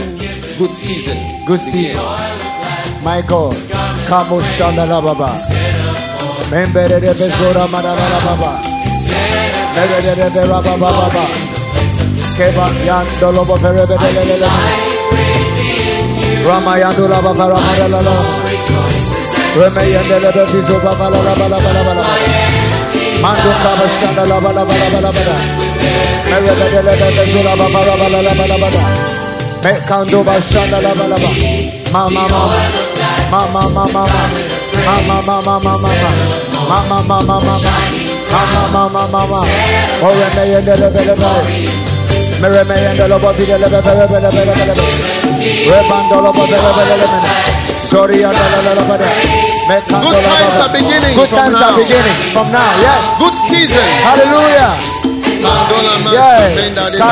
good season. Good season. My God. Kamo shanda la baba. Membere de bezora baba. Membere de bera baba baba. Keba yando lobo fere bebe le le le. Rama yando baba rama bizo bala bala bala. Mando kaba shanda la bala bala bala bala. Mere de le le bezora baba la bala la bala bala. Me kando ba shanda la bala bala. Mama mama. Mama mama mama. Mama mama mama mama. Mama mama mama. Mama mama mama. Ore me yende le be le be. Mere me yende lo bo bi le be be be be be be be be. Rebando lo bo be be be be be. Sorry la la la Good times are beginning Good times now. are beginning from now. Yes. Good season. Hallelujah. Yes. La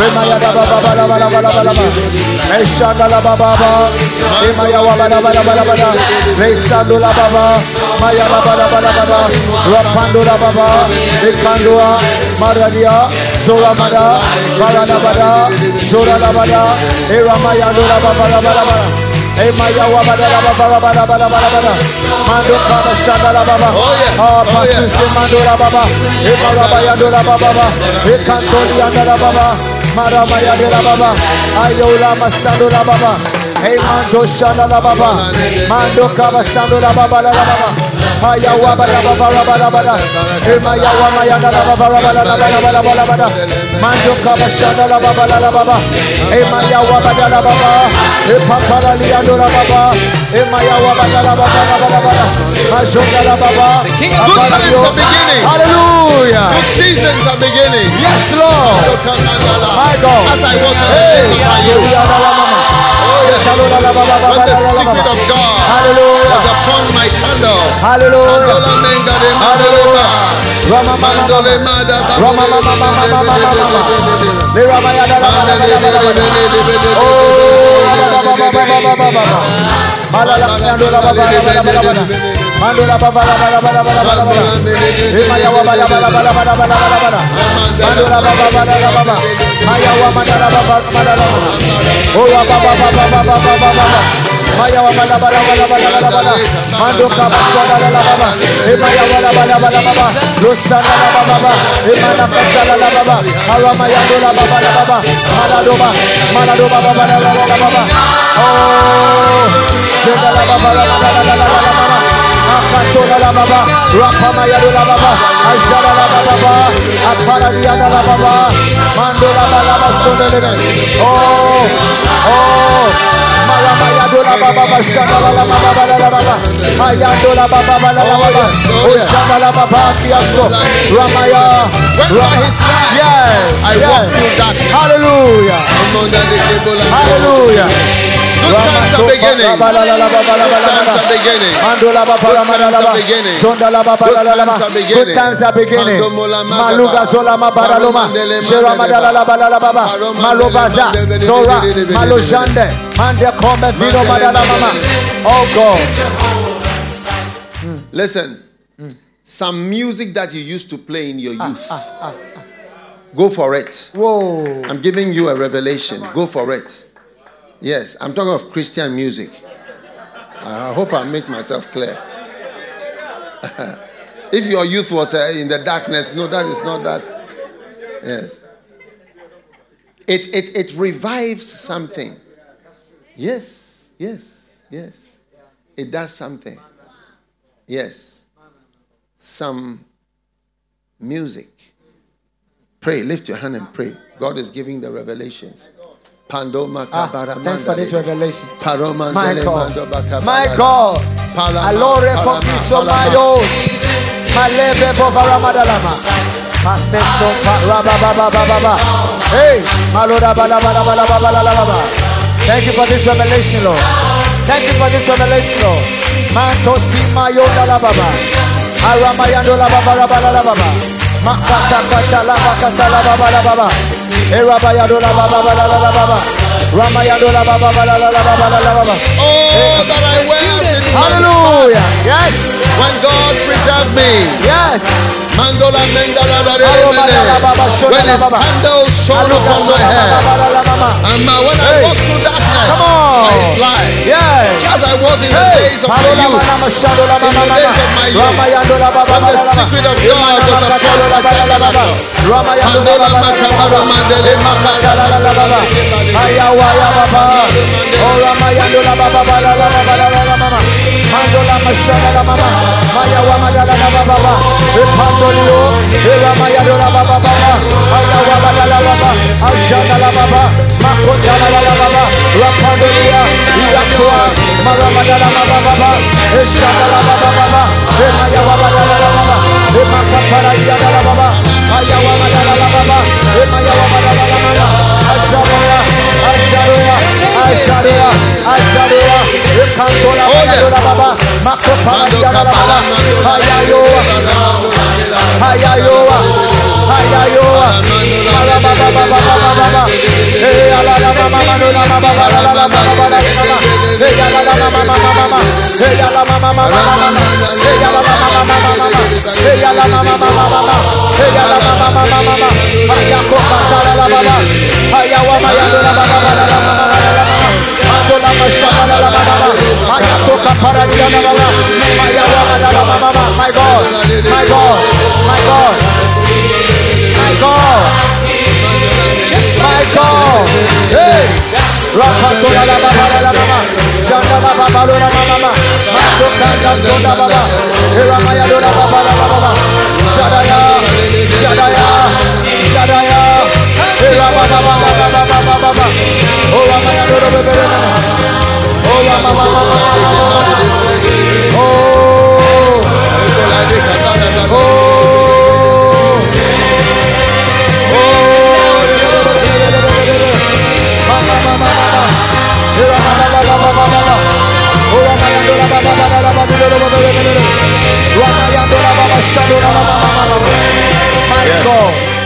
Remaya da ba ba ba la ba la ba la ba la ba. Meshanda la Maya la ba la ba la ba la. Rapando la ba ba. Ekandoa. Maradia. Zora mada. Bara la ba da. Zora la ba da. Eramaya baba baba baba baba. Baba. Ah, pasu se mando la baba. Emaya baya do la baba. Baba. Marama la baba. Ayo la masando la baba. Hey mando shanda la baba. Mando kaba shando la baba la baba. Mando kaba shanda la baba la la baba. E maya waba da baba. E papa la liando la baba. E maya waba da la baba la baba la baba. Majonda la baba. Good times are beginning. Hallelujah. Good seasons are beginning. Yes, Lord. My God. As I was on the days of my youth. When the secret of God was upon my candle. Hallelujah. Hallelujah. Oh, Mandela baba Oh Imana Oh akatola la baba rapama la baba aishala la baba apara ya la baba mando la baba la la la la la oh, oh la yes i walk through that hallelujah. Hallelujah Good times are beginning. Good times are beginning. Good times are beginning. Maluga zola mabaraloma. Shera madalala balala baba. Malobaza. Zora. Malojande. Mande kome vino madala mama. Oh God. Hmm. Listen. Mm. Some music that you used to play in your ah, youth. Ah, ah, ah, Go for it. Whoa. I'm giving you a revelation. Go for it. Yes, I'm talking of Christian music. I hope I make myself clear. if your youth was uh, in the darkness, no, that is not that. Yes. It, it, it revives something. Yes, yes, yes. It does something. Yes. Some music. Pray, lift your hand and pray. God is giving the revelations. Ah, thanks for this revelation. My God. My God. Allore commisso maio. Maleve bovara madalama. Mastesto rabababababa. Hey. Malora balabalabalabalabalaba. Thank you for this revelation, Lord. Thank you for this revelation, Lord. Manto si mayo dalababa. Aramayando lababarabalabalaba. Makata katala bakatala baba la baba. Era yadola baba la la la baba. Ramayado la baba baba baba. Oh, that I in Hallelujah. Yes. When God preserved me. Yes. Mandola mendala da de Alo de de. madala baba, shola When his candles shone upon my head. baba la la mama. And uh, when I walked through darkness Come on. by his light. Yes. As I was in the days of my youth. In the days of my youth. When the secret of God was upon my tabernacle. Pandola makabara mandele makabara. Ayawaya baba. Oh Ramayando baba baba la mama. Mandola mashana mama. Maya wa madala la baba baba. Epandolio. Eramayando la baba baba. Ayawa madala baba. Ashana baba. Makota la la baba. Rapandolia. Iyatua. Maramadala baba baba. Eshana baba baba. Emaya wa madala la baba. Emakapara iyana la baba. Ajaroya. Ekantola Oh, yes. madala baba. Makopara iyana la baba. Ayayoa. Ayayoa. Marabababababababa. Eh, alala mama manola mama mama mama mama. Eh, alala mama mama mama. Eh, alala mama mama mama. Eh, alala mama mama mama. Eh, alala mama mama mama. Eh, alala mama mama mama. Ayako patala la baba. Ayawa mayandola baba baba la Mama. My God. My God. My God. My God. My God. Oh Oh. Oh. My God.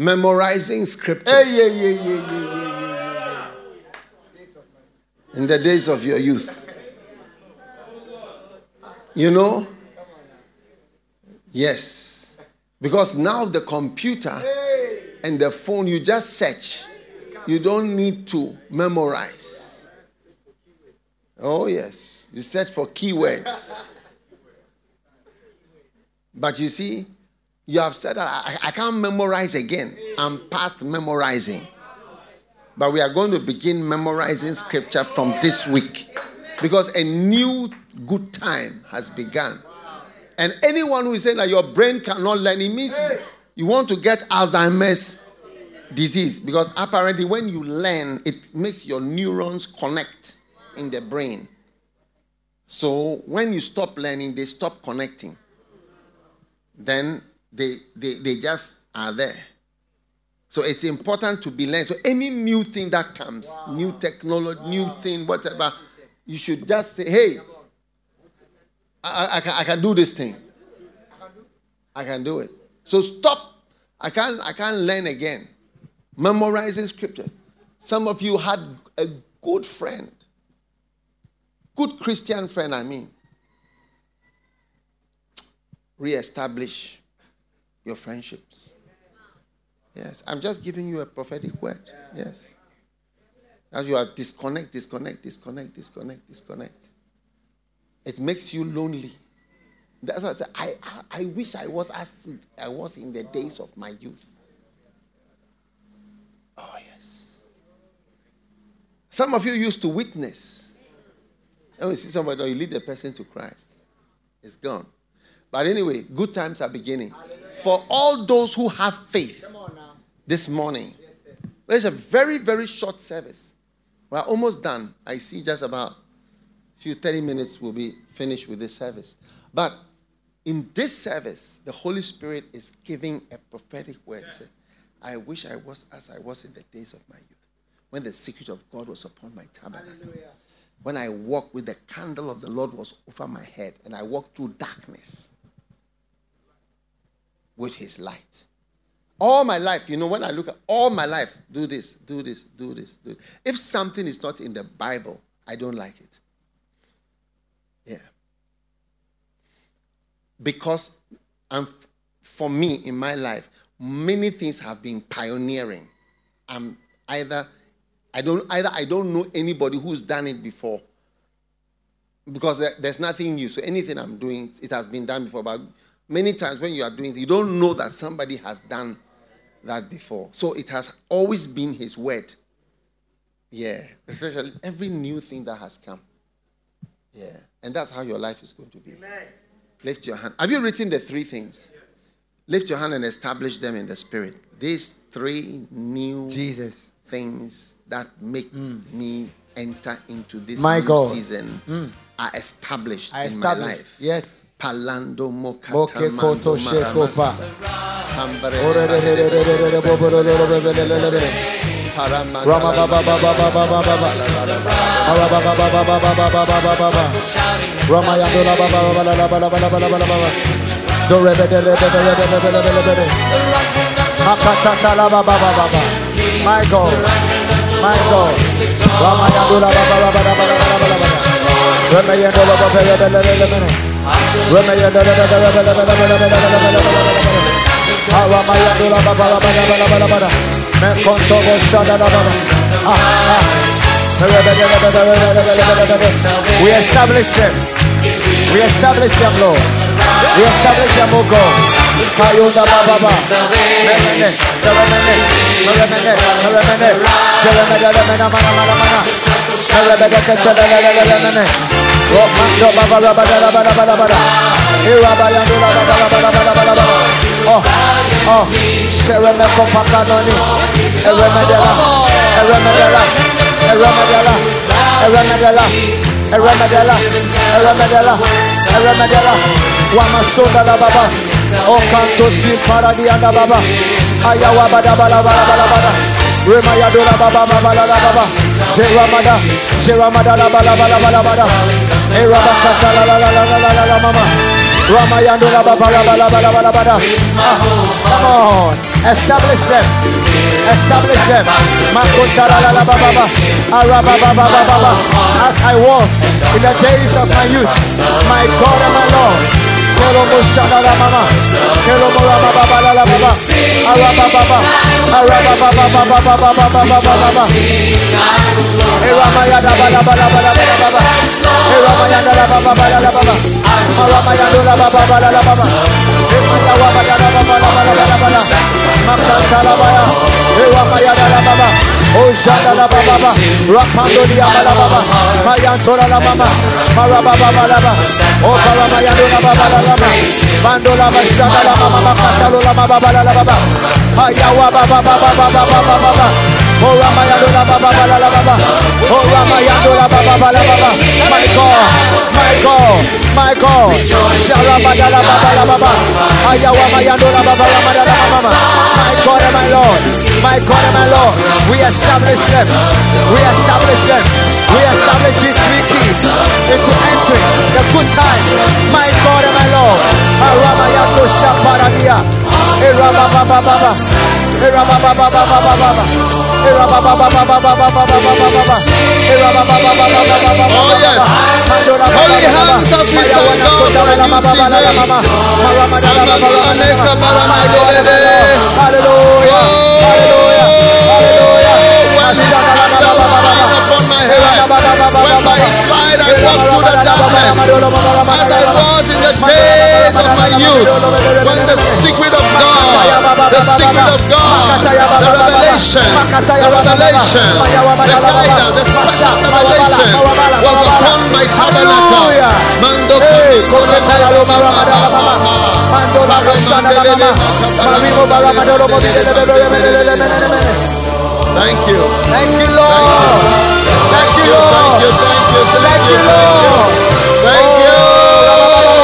Memorizing scriptures Hey, yeah, yeah, yeah, yeah, yeah, yeah. in the days of your youth. You know? Yes. Because now the computer and the phone, you just search. You don't need to memorize. Oh, yes. You search for keywords. But you see, you have said that I, I can't memorize again. I'm past memorizing. But we are going to begin memorizing scripture from this week because a new good time has begun. And anyone who is saying that your brain cannot learn, it means you want to get Alzheimer's disease because apparently when you learn, it makes your neurons connect in the brain. So when you stop learning, they stop connecting. Then they, they, they just are there. So it's important to be learned. So any new thing that comes, new technology, new thing, whatever, you should just say, hey, I, I, I can, I can do this thing. I can do it. So stop. I can't, I can't learn again. Memorizing scripture. Some of you had a good friend, good Christian friend, I mean. Re-establish your friendships. Yes, I'm just giving you a prophetic word. Yes. As you are disconnect, disconnect, disconnect, disconnect, disconnect. It makes you lonely. That's why I say I, I, I wish I was as I was in the days of my youth. Oh yes. Some of you used to witness. When you see somebody, you lead the person to Christ, it's gone. But anyway, good times are beginning. For all those who have faith this morning, there's a very, very short service. We're almost done. I see just about a few 30 minutes we'll be finished with this service. But in this service, the Holy Spirit is giving a prophetic word. Say, I wish I was as I was in the days of my youth, when the secret of God was upon my tabernacle. When I walked with the candle of the Lord was over my head, and I walked through darkness with his light. All my life, you know, when I look at all my life, do this, do this, do this, do this. If something is not in the Bible, I don't like it. Yeah. Because I'm, for me in my life, many things have been pioneering. I'm either I don't either I don't know anybody who's done it before because there's nothing new. So anything I'm doing, it has been done before. But many times when you are doing, it, you don't know that somebody has done that before. So it has always been His word. Yeah, especially every new thing that has come. Yeah, and that's how your life is going to be. Lift your hand. Have you written the three things? Lift your hand and establish them in the spirit. These three new Jesus. things that make mm. me enter into this My new God. season mm. are established I in established. my life. Yes. Palando mokatamando My God, my God. We establish them. We establish them, Lord. We establish them, O God. Kayunda. Oh, oh, Sereme Kopakanoni, Eremedela, Eremedela, Eremedela, Eremedela, Eremedela, Eremedela, Eremedela, Wamasoda la Baba, Okantosi Paradiana Baba, Ayawa Bada Bada Bada Bada Bada, Remayadula Baba Baba Bada Baba. Jeramada, Jeramada la bala bala bala bala, Erabakata la la la la la la la la mama, Ramayando la baba la bala bala bala bala, Ah, come on, establish them. Establish them. Makotara la la ba ba ba. Araba ba ba ba ba ba. As I was in the days of my youth, my God and my Lord. Baba Oh shada la baba baba, rapando di abala oh baba mayando la baba. Oh Ramayando la oh Ramayando la my God, my God, my God, Sharabada la baba la my God my Lord. My God and my Lord, we establish them. We establish them. We establish these three keys into entering the good time. My God and my Lord, Arama Oh yes. Holy hands for a new season. Hallelujah. Hallelujah. Hallelujah. When by his light I walk through the darkness, as I was in the days of my youth, when the secret of God, the secret of God, the revelation, the revelation, the guidance, the special revelation was upon my tabernacle. Mando Thank you. Thank you, Lord. Thank you, Lord. Thank you, thank you, Lord. Thank you.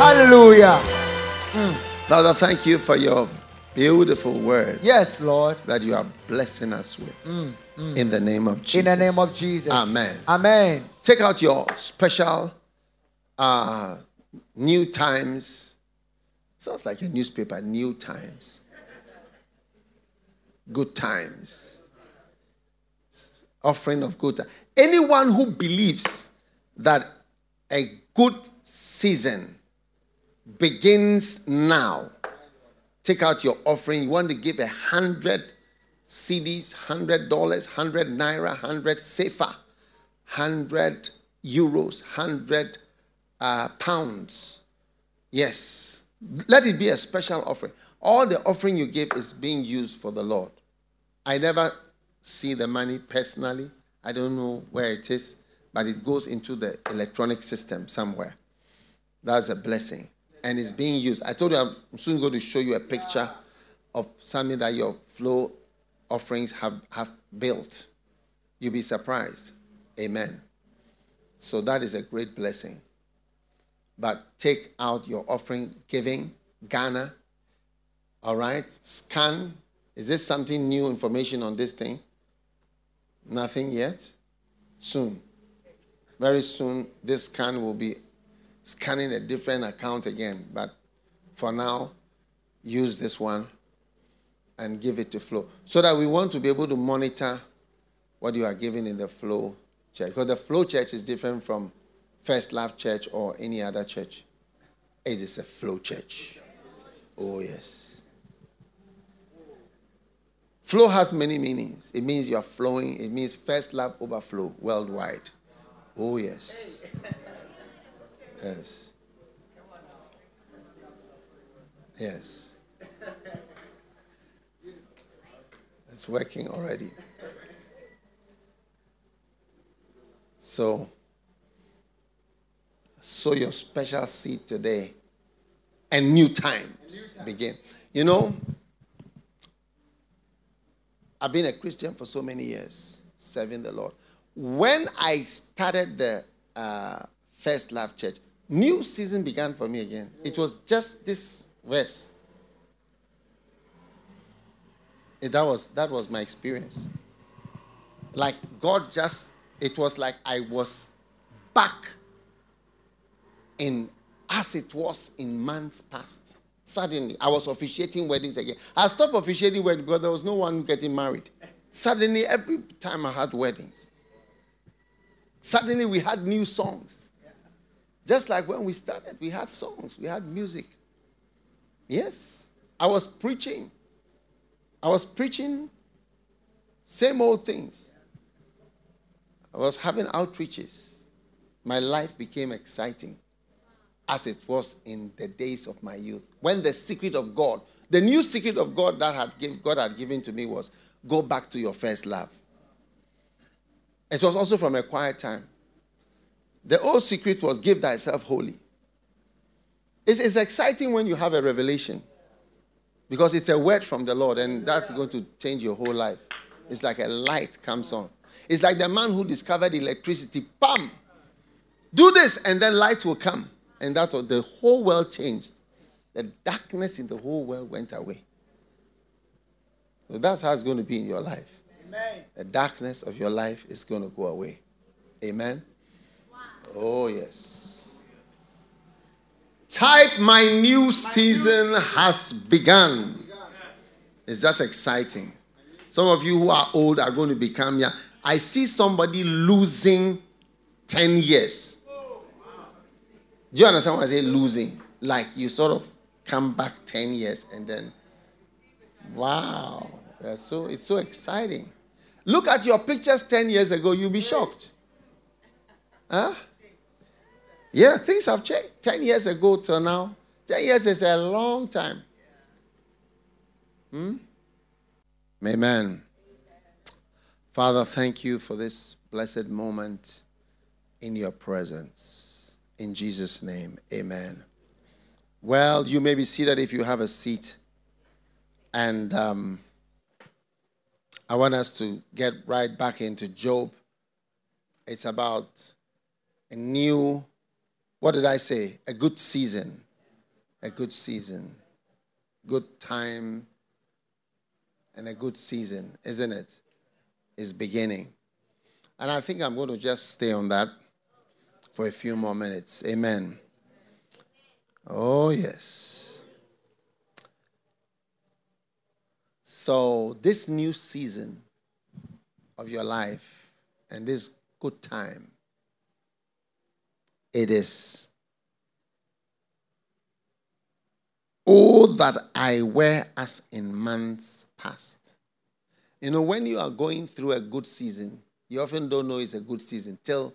Hallelujah. Father, thank you for your beautiful word Yes, Lord. that you are blessing us with. In the name of Jesus. In the name of Jesus. Amen. Amen. Take out your special uh, New Times. Sounds like a newspaper, New Times. good times. Offering of good times. Anyone who believes that a good season begins now, take out your offering. You want to give a hundred cedis, hundred dollars, hundred naira, hundred sefa, hundred euros, hundred uh, pounds. Yes, let it be a special offering. All the offering you give is being used for the Lord. I never see the money personally. I don't know where it is, but it goes into the electronic system somewhere. That's a blessing. And it's being used. I told you I'm soon going to show you a picture of something that your flow offerings have, have built. You'll be surprised. Amen. So that is a great blessing. But take out your offering giving, Ghana. All right? Scan. Is this something new information on this thing? Nothing yet? Soon. Very soon, this scan will be scanning a different account again. But for now, use this one and give it to Flow. So that we want to be able to monitor what you are giving in the Flow church. Because the Flow church is different from First Love Church or any other church. It is a Flow church. Oh, yes. Flow has many meanings. It means you are flowing, it means first love overflow worldwide. Oh, yes. Yes. Yes. It's working already. So, sow your special seed today, and new times begin. You know, I've been a Christian for so many years, serving the Lord. When I started the uh, First Love Church, new season began for me again. It was just this verse. Eh, that was that was my experience. Like God just it was like I was back in as it was in months past. Suddenly, I was officiating weddings again. I stopped officiating weddings because there was no one getting married. Suddenly, every time I had weddings, suddenly we had new songs. Just like when we started, we had songs, we had music. Yes, I was preaching. I was preaching same old things. I was having outreaches. My life became exciting as it was in the days of my youth. When the secret of God, the new secret of God that had give, God had given to me was go back to your first love. It was also from a quiet time. The old secret was give thyself holy. It's, it's exciting when you have a revelation because it's a word from the Lord and that's going to change your whole life. It's like a light comes on. It's like the man who discovered electricity. Bam! Do this and then light will come. And that was the whole world changed. The darkness in the whole world went away. So that's how it's going to be in your life. Amen. The darkness of your life is going to go away. Amen. Oh, yes. Type my new season has begun. It's just exciting. Some of you who are old are going to become young. I see somebody losing 10 years. Do you understand what I say? Losing. Like you sort of come back 10 years and then, wow. So it's so exciting. Look at your pictures 10 years ago, you'll be shocked. Huh? Yeah, things have changed. 10 years ago till now. 10 years is a long time. Hmm? Amen. Father, thank you for this blessed moment in your presence. In Jesus' name, amen. Well, you may be seated if you have a seat. And um, I want us to get right back into Job. It's about a new, what did I say? A good season. A good season. Good time and a good season, isn't it? Is beginning. And I think I'm going to just stay on that for a few more minutes. Amen. Oh, yes. So, this new season of your life and this good time, it is all that I wear as in months past. You know, when you are going through a good season, you often don't know it's a good season till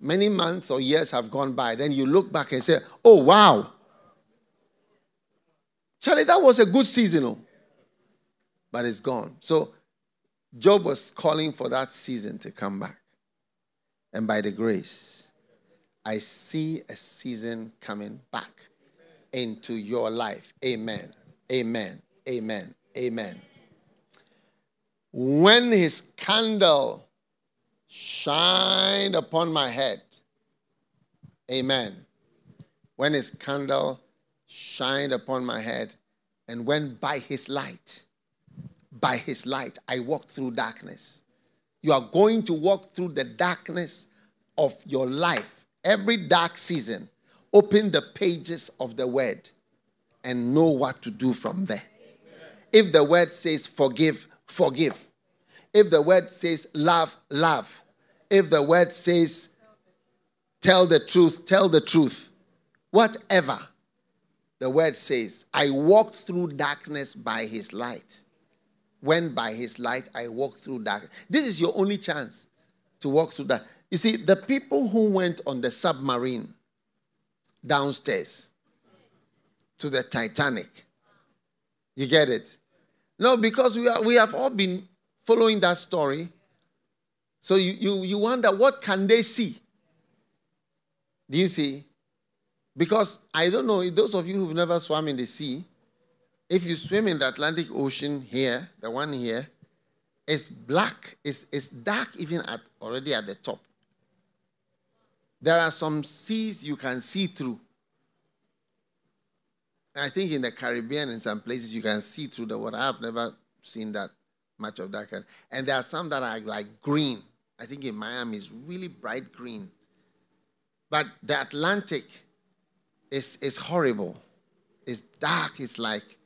many months or years have gone by. Then you look back and say, oh, wow. Charlie, that was a good season, oh. but it's gone. So Job was calling for that season to come back. And by the grace, I see a season coming back into your life. Amen. Amen. Amen. Amen. When his candle shined upon my head, amen. When his candle shined upon my head, and when by his light, by his light, I walked through darkness. You are going to walk through the darkness of your life. Every dark season, open the pages of the word and know what to do from there. If the word says forgive, forgive. If the word says love, love. If the word says tell the truth, tell the truth. Whatever the word says, I walked through darkness by his light. When by his light I walked through darkness. This is your only chance to walk through that. You see, the people who went on the submarine downstairs to the Titanic, you get it? No, because we, are, we have all been following that story. So you, you, you wonder what can they see? Do you see? Because I don't know, those of you who've never swam in the sea, if you swim in the Atlantic Ocean here, the one here, it's black, it's, it's dark even at already at the top. There are some seas you can see through. I think in the Caribbean, in some places, you can see through the water. I've never seen that much of that kind. And there are some that are like green. I think in Miami, it's really bright green. But the Atlantic is, is horrible. It's dark. It's like,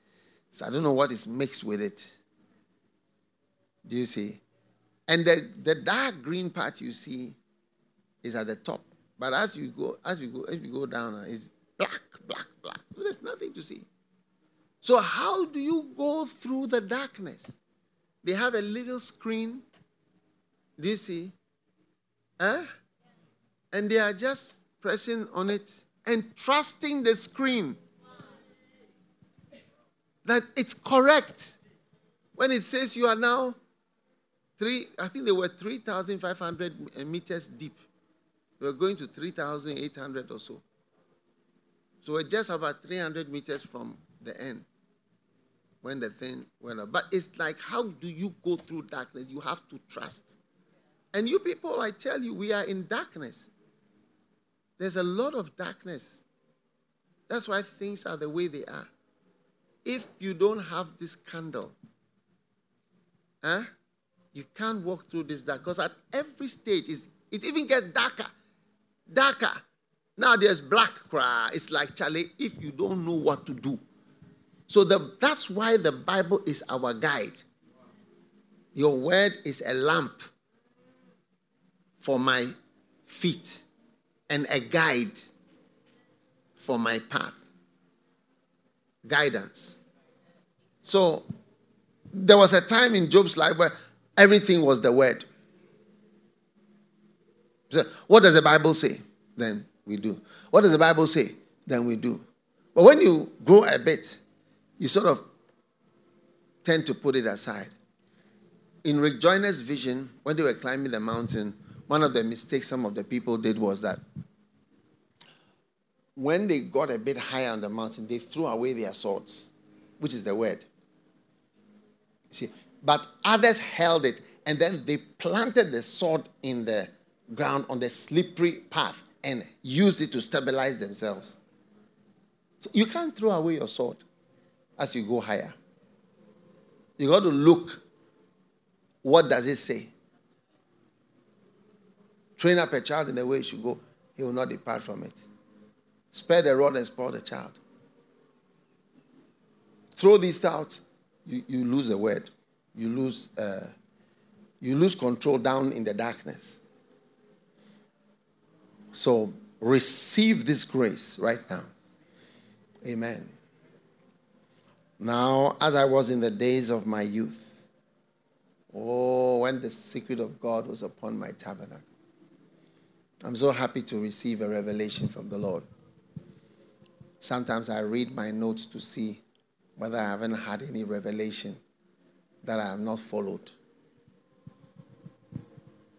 I don't know what is mixed with it. Do you see? And the, the dark green part you see is at the top. But as you go, as you go, as you go down, uh, it's black, black, black. There's nothing to see. So how do you go through the darkness? They have a little screen. Do you see? Huh? And they are just pressing on it and trusting the screen that it's correct. When it says you are now three, I think they were 3,500 meters deep. We are going to 3,800 or so. So we're just about 300 meters from the end when the thing went up. But it's like, how do you go through darkness? You have to trust. And you people, I tell you, we are in darkness. There's a lot of darkness. That's why things are the way they are. If you don't have this candle, huh, you can't walk through this dark. Because at every stage, it even gets darker darker. Now there's black cry. It's like Charlie, if you don't know what to do. So the, that's why the Bible is our guide. Your word is a lamp for my feet and a guide for my path. Guidance. So there was a time in Job's life where everything was the word. So what does the Bible say? Then we do. What does the Bible say? Then we do. But when you grow a bit, you sort of tend to put it aside. In Rick Joyner's vision, when they were climbing the mountain, one of the mistakes some of the people did was that when they got a bit higher on the mountain, they threw away their swords, which is the word. See, but others held it and then they planted the sword in the ground on the slippery path and use it to stabilize themselves. So you can't throw away your sword as you go higher. You got to look what does it say? Train up a child in the way he should go, he will not depart from it. Spare the rod and spoil the child. Throw this out. you, you lose a word. You lose, uh, you lose control down in the darkness. So receive this grace right now. Amen. Now, as I was in the days of my youth, oh, when the secret of God was upon my tabernacle, I'm so happy to receive a revelation from the Lord. Sometimes I read my notes to see whether I haven't had any revelation that I have not followed.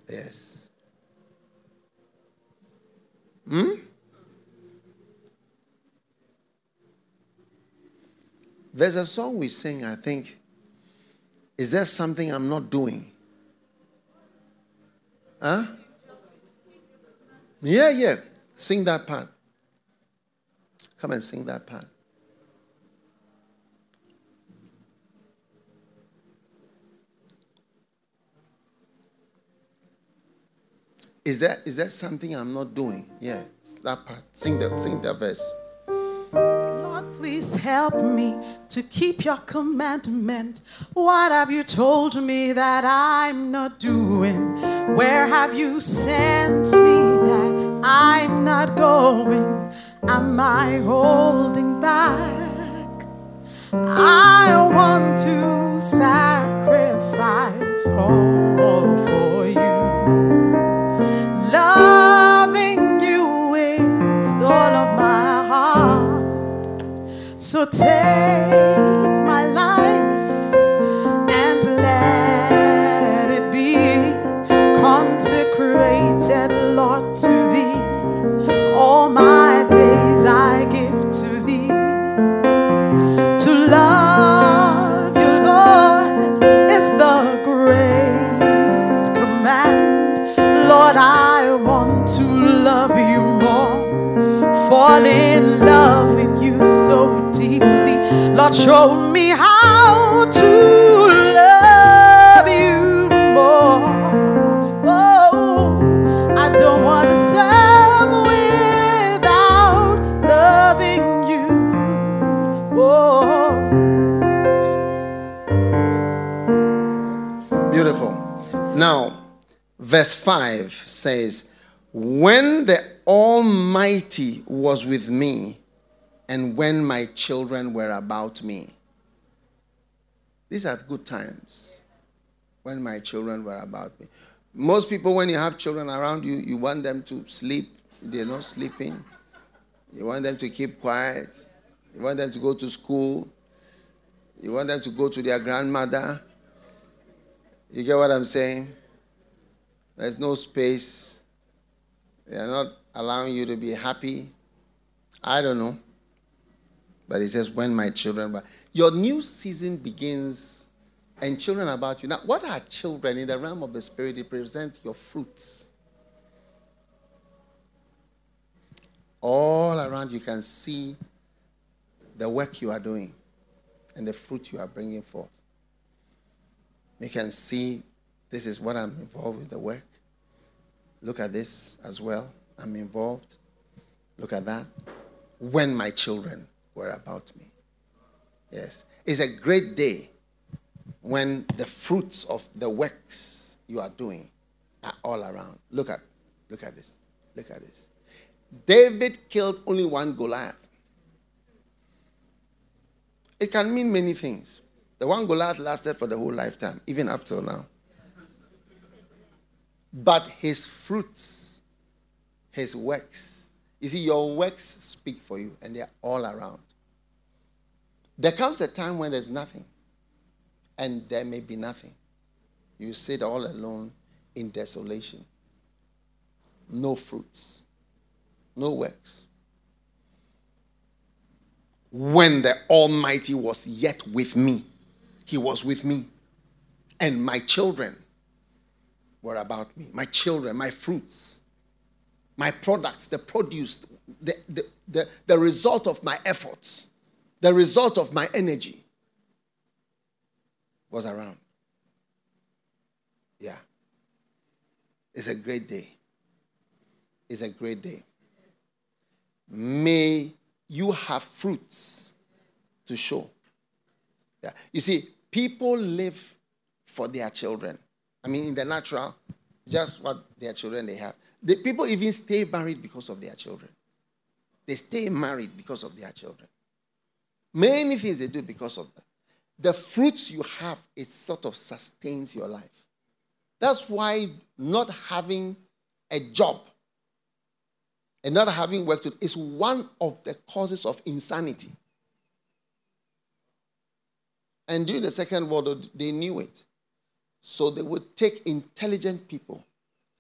Yes. Hmm? There's a song we sing, I think. Is there something I'm not doing? Huh? Yeah, yeah. Sing that part. Come and sing that part. Is that is that something I'm not doing? Yeah, that part. Sing that sing the verse. Lord, please help me to keep your commandment. What have you told me that I'm not doing? Where have you sent me that I'm not going? Am I holding back? I want to sacrifice all for you. So take Lord, show me how to love you more. Oh, I don't want to serve without loving you. Oh. Beautiful. Now, verse 5 says, When the Almighty was with me, and when my children were about me. These are good times when my children were about me. Most people, when you have children around you, you want them to sleep. They're not sleeping. You want them to keep quiet. You want them to go to school. You want them to go to their grandmother. You get what I'm saying? There's no space. They are not allowing you to be happy. I don't know. But it says, when my children were. Your new season begins and children about you. Now, what are children in the realm of the spirit? It represents your fruits. All around you can see the work you are doing and the fruit you are bringing forth. You can see this is what I'm involved with the work. Look at this as well. I'm involved. Look at that. When my children were about me. Yes. It's a great day when the fruits of the works you are doing are all around. Look at look at this. Look at this. David killed only one Goliath. It can mean many things. The one Goliath lasted for the whole lifetime, even up till now. But his fruits, his works, you see, your works speak for you, and they're all around. There comes a time when there's nothing, and there may be nothing. You sit all alone in desolation. No fruits, no works. When the Almighty was yet with me, He was with me, and my children were about me. My children, my fruits, my products, the produce, the, the, the, the result of my efforts, the result of my energy was around. Yeah. It's a great day. It's a great day. May you have fruits to show. Yeah. You see, people live for their children. I mean, in the natural, just what their children they have. The people even stay married because of their children. They stay married because of their children. Many things they do because of them. The fruits you have, it sort of sustains your life. That's why not having a job and not having work to is one of the causes of insanity. And during the Second World War, they knew it. So they would take intelligent people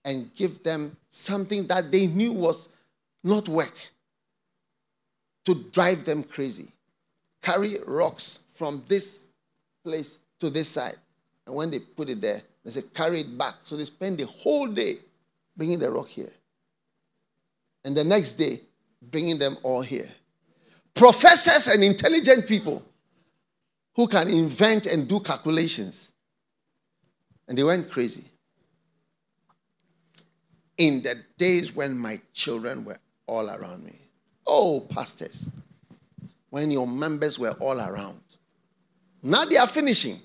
and give them something that they knew was not work to drive them crazy. Carry rocks from this place to this side. And when they put it there, they say, carry it back. So they spend the whole day bringing the rock here. And the next day, bringing them all here. Professors and intelligent people who can invent and do calculations. And they went crazy. In the days when my children were all around me. Oh, pastors, when your members were all around. Now they are finishing.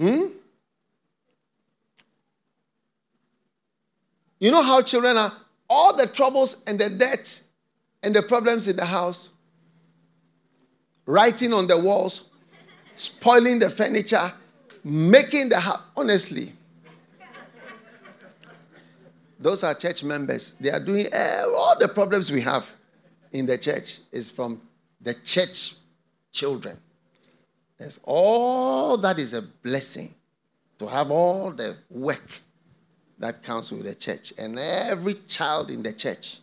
Hmm? You know how children are? All the troubles and the debt and the problems in the house, writing on the walls, spoiling the furniture, making the house. Honestly, those are church members. They are doing uh, all the problems we have in the church is from the church children. Yes, all that is a blessing to have all the work that comes with the church and every child in the church.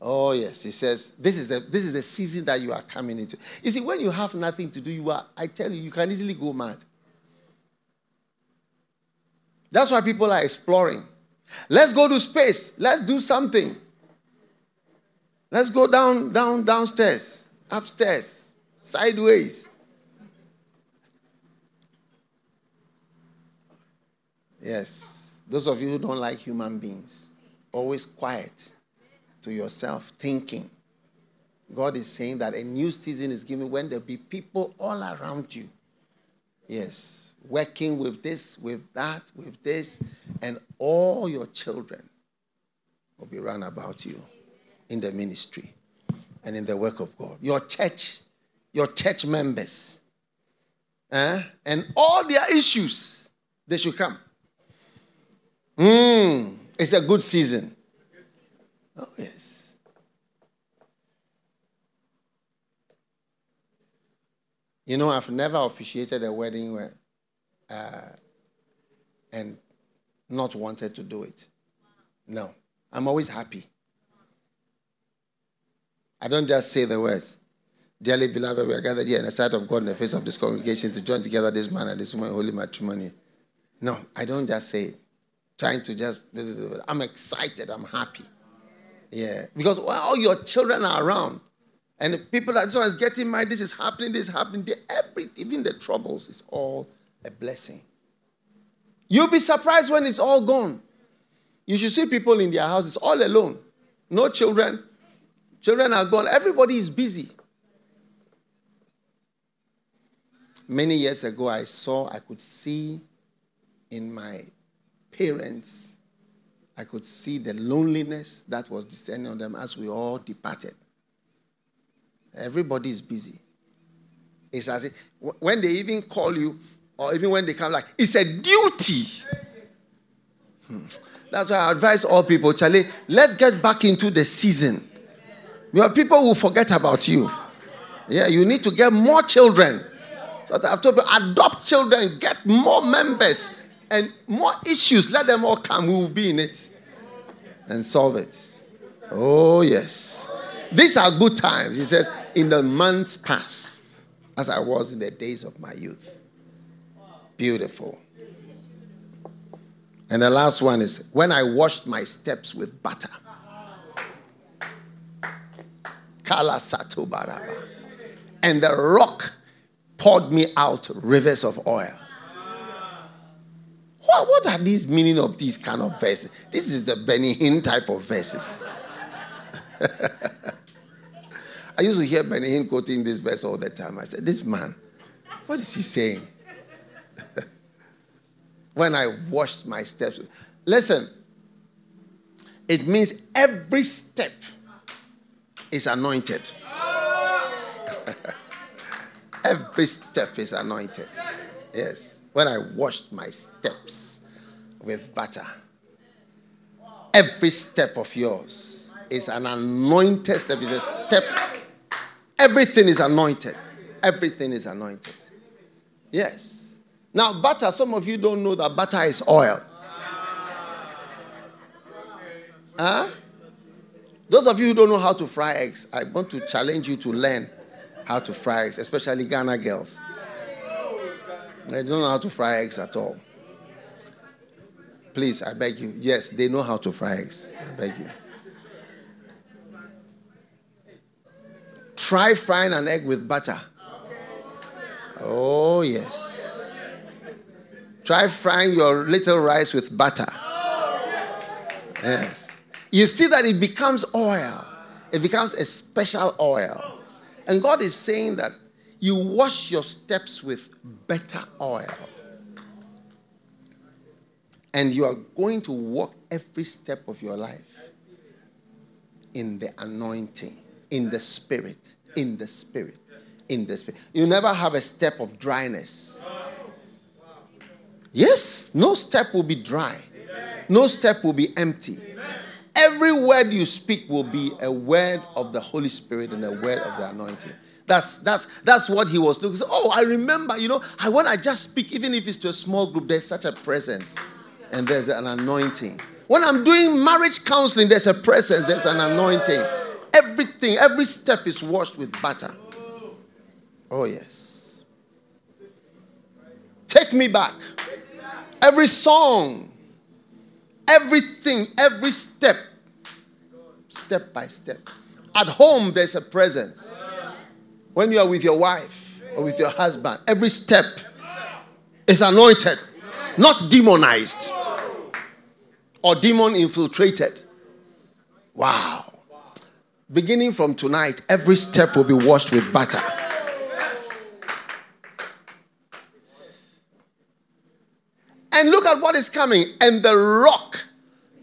Oh yes, he says this is the this is the season that you are coming into. You see, when you have nothing to do, you are I tell you, you can easily go mad. That's why people are exploring. Let's go to space. Let's do something. Let's go down, down, downstairs, upstairs, sideways. Yes. Those of you who don't like human beings, always quiet to yourself, thinking. God is saying that a new season is given when there'll be people all around you. Yes. Working with this, with that, with this, and all your children will be run about you in the ministry and in the work of God. Your church, your church members, eh? and all their issues, they should come. Mm, it's a good season. Oh, yes. You know, I've never officiated a wedding where, uh, and not wanted to do it. No. I'm always happy. I don't just say the words. Dearly beloved, we are gathered here in the sight of God in the face of this congregation to join together this man and this woman holy matrimony. No, I don't just say it trying to just, I'm excited, I'm happy. Yeah, because well, all your children are around. And people that so is getting married, this is happening, this is happening. Every, even the troubles is all a blessing. You'll be surprised when it's all gone. You should see people in their houses all alone. No children. Children are gone. Everybody is busy. Many years ago, I saw, I could see in my parents, I could see the loneliness that was descending on them as we all departed. Everybody is busy. It's as if when they even call you, or even when they come, like, it's a duty. Hmm. That's why I advise all people, Charlie, let's get back into the season. Your people will forget about you. Yeah, you need to get more children. So I've told you, adopt children, get more members and more issues, let them all come. We will be in it and solve it. Oh, yes. These are good times. He says, in the months past, as I was in the days of my youth. Beautiful. And the last one is when I washed my steps with butter. And the rock poured me out rivers of oil. What, what are these meaning of these kind of verses? This is the Benny type of verses. I used to hear Benny quoting this verse all the time. I said, This man, What is he saying? When I washed my steps. Listen, it means every step is anointed. every step is anointed. Yes. When I washed my steps with butter, every step of yours is an anointed step. Is a step. Everything is anointed. Everything is anointed. Yes. Now, butter, some of you don't know that butter is oil. Huh? Those of you who don't know how to fry eggs, I want to challenge you to learn how to fry eggs, especially Ghana girls. They don't know how to fry eggs at all. Please, I beg you. Yes, they know how to fry eggs. I beg you. Try frying an egg with butter. Oh, yes. Try frying your little rice with butter. Yes. You see that it becomes oil, it becomes a special oil. And God is saying that you wash your steps with better oil. And you are going to walk every step of your life in the anointing, in the spirit, in the spirit, in the spirit. You never have a step of dryness. Yes, no step will be dry, no step will be empty. Every word you speak will be a word of the Holy Spirit and a word of the anointing. That's that's that's what he was looking. Oh, I remember, you know, I when I just speak, even if it's to a small group, there's such a presence and there's an anointing. When I'm doing marriage counseling, there's a presence, there's an anointing. Everything, every step is washed with butter. Oh, yes. Take me back. Every song, everything, every step, step by step. At home, there's a presence. When you are with your wife or with your husband, every step is anointed, not demonized or demon infiltrated. Wow. Beginning from tonight, every step will be washed with butter. And look at what is coming. And the rock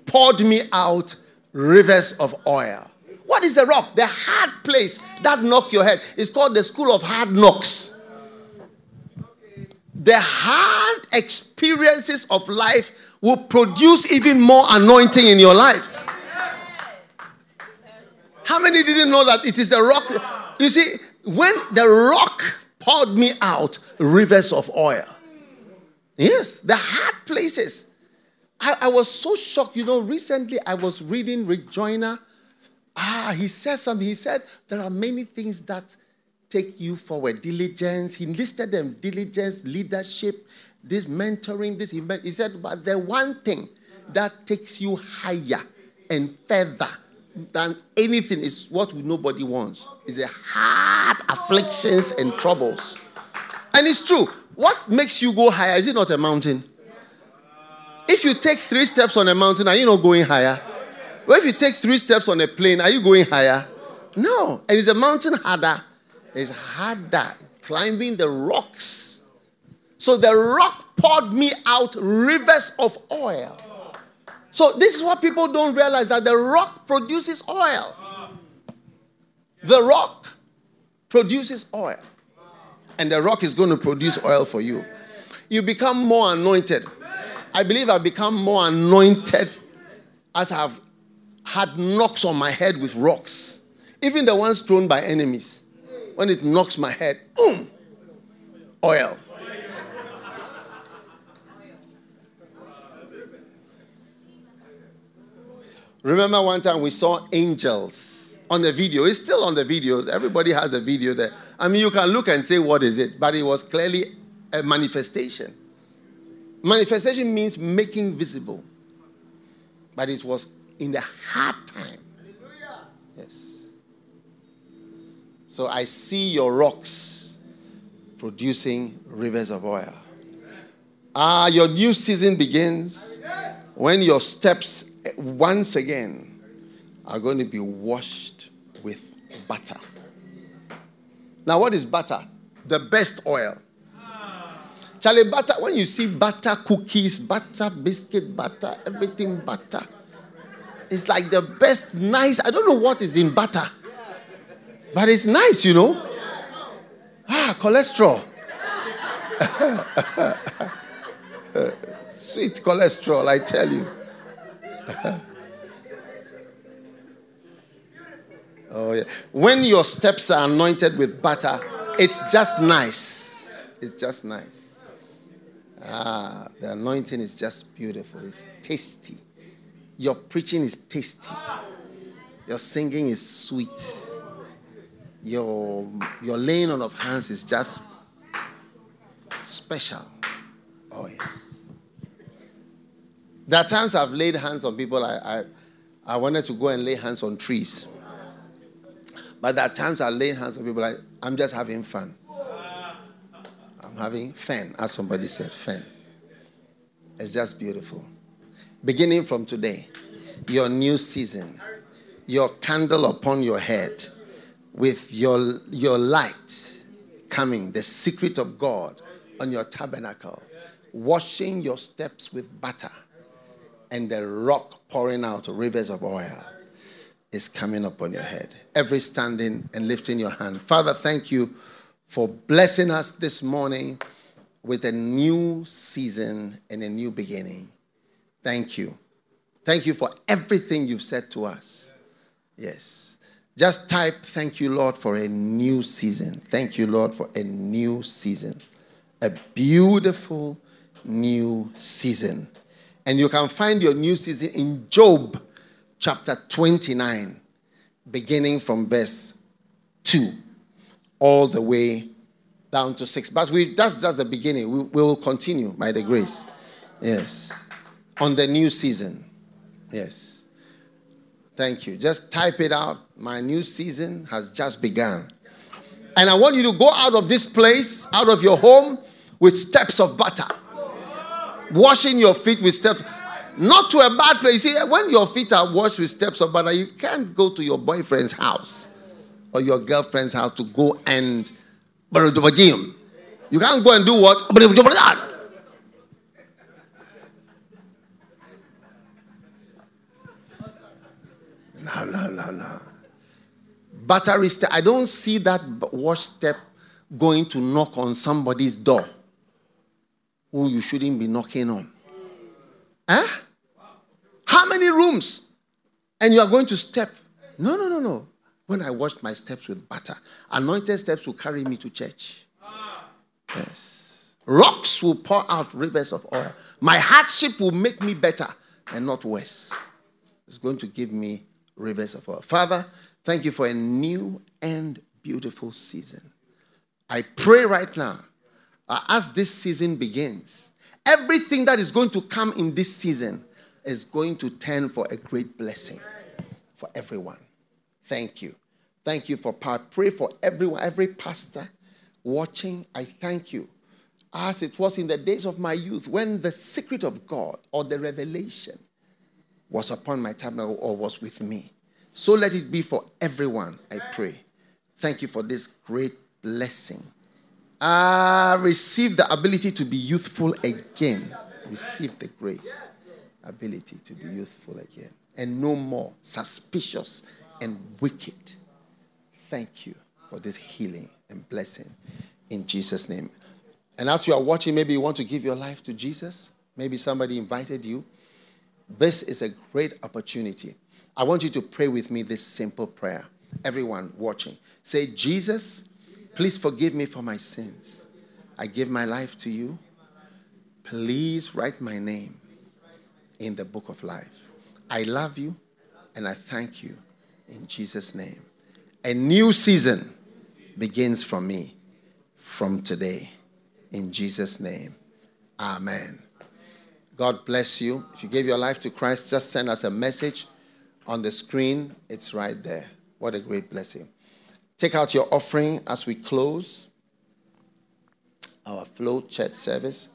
poured me out rivers of oil. What is the rock? The hard place that knock your head. It's called the school of hard knocks. The hard experiences of life will produce even more anointing in your life. How many didn't know that it is the rock? You see, when the rock poured me out rivers of oil. Yes, the hard places. I, I was so shocked. You know, recently I was reading Rick Joyner. Ah, he said something. He said there are many things that take you forward. Diligence. He listed them diligence, leadership, this mentoring, this. He said, but the one thing that takes you higher and further than anything is what nobody wants is the hard afflictions and troubles. And it's true. What makes you go higher? Is it not a mountain? If you take three steps on a mountain, are you not going higher? Well, if you take three steps on a plane, are you going higher? No. And is a mountain harder? It's harder climbing the rocks. So the rock poured me out rivers of oil. So this is what people don't realize that the rock produces oil. The rock produces oil. And the rock is going to produce oil for you. You become more anointed. I believe I've become more anointed as I've had knocks on my head with rocks. Even the ones thrown by enemies. When it knocks my head, boom, oil. Remember one time we saw angels on the video. It's still on the videos. Everybody has the video there. I mean, you can look and say, what is it? But it was clearly a manifestation. Manifestation means making visible. But it was in the hard time. Hallelujah. Yes. So I see your rocks producing rivers of oil. Ah, your new season begins when your steps once again are going to be washed butter. Now, what is butter? The best oil. Charlie, butter, when you see butter cookies, butter biscuit, butter, everything butter, it's like the best, nice. I don't know what is in butter, but it's nice, you know. Ah, cholesterol. Sweet cholesterol, I tell you. oh, yeah. When your steps are anointed with butter, it's just nice. It's just nice. Ah, the anointing is just beautiful. It's tasty. Your preaching is tasty. Your singing is sweet. Your, your laying on of hands is just special. Oh, yes. There are times I've laid hands on people. I, I, I wanted to go and lay hands on trees. But there are times I lay hands on people. I, I'm just having fun. I'm having fun, as somebody said, fun. It's just beautiful. Beginning from today, your new season, your candle upon your head with your, your light coming, the secret of God on your tabernacle, washing your steps with butter, and the rock pouring out rivers of oil is coming upon your head. Every standing and lifting your hand. Father, thank you for blessing us this morning with a new season and a new beginning. Thank you. Thank you for everything you've said to us. Yes. Just type, Thank you, Lord, for a new season. Thank you, Lord, for a new season. A beautiful new season. And you can find your new season in Job chapter 29, beginning from verse 2 all the way down to 6. But we, that's just the beginning. We, we will continue by the grace. Yes. On the new season. Yes. Thank you. Just type it out. My new season has just begun. And I want you to go out of this place, out of your home, with steps of butter. Washing your feet with steps. Not to a bad place. You see, when your feet are washed with steps of butter, you can't go to your boyfriend's house or your girlfriend's house to go and butter. you can't go and do what? No, no, no, no. Battery step. I don't see that wash step going to knock on somebody's door who you shouldn't be knocking on. Huh? How many rooms? And you are going to step. No, no, no, no. When I washed my steps with butter, anointed steps will carry me to church. Yes. Rocks will pour out rivers of oil. My hardship will make me better and not worse. It's going to give me rivers of oil. Father, thank you for a new and beautiful season. I pray right now, uh, as this season begins, everything that is going to come in this season is going to turn for a great blessing for everyone. Thank you. Thank you for power. Pray for everyone, every pastor watching. I thank you. As it was in the days of my youth, when the secret of God or the revelation was upon my tabernacle or was with me. So let it be for everyone, I pray. Thank you for this great blessing. Ah, receive the ability to be youthful again. Receive the grace, ability to be youthful again. And no more suspicious and wicked. Thank you for this healing and blessing in Jesus' name. And as you are watching, maybe you want to give your life to Jesus. Maybe somebody invited you. This is a great opportunity. I want you to pray with me this simple prayer. Everyone watching, say, Jesus, please forgive me for my sins. I give my life to you. Please write my name in the book of life. I love you and I thank you in Jesus' name. A new season begins for me from today. In Jesus' name. Amen. God bless you. If you gave your life to Christ, just send us a message on the screen. It's right there. What a great blessing. Take out your offering as we close our flow church service.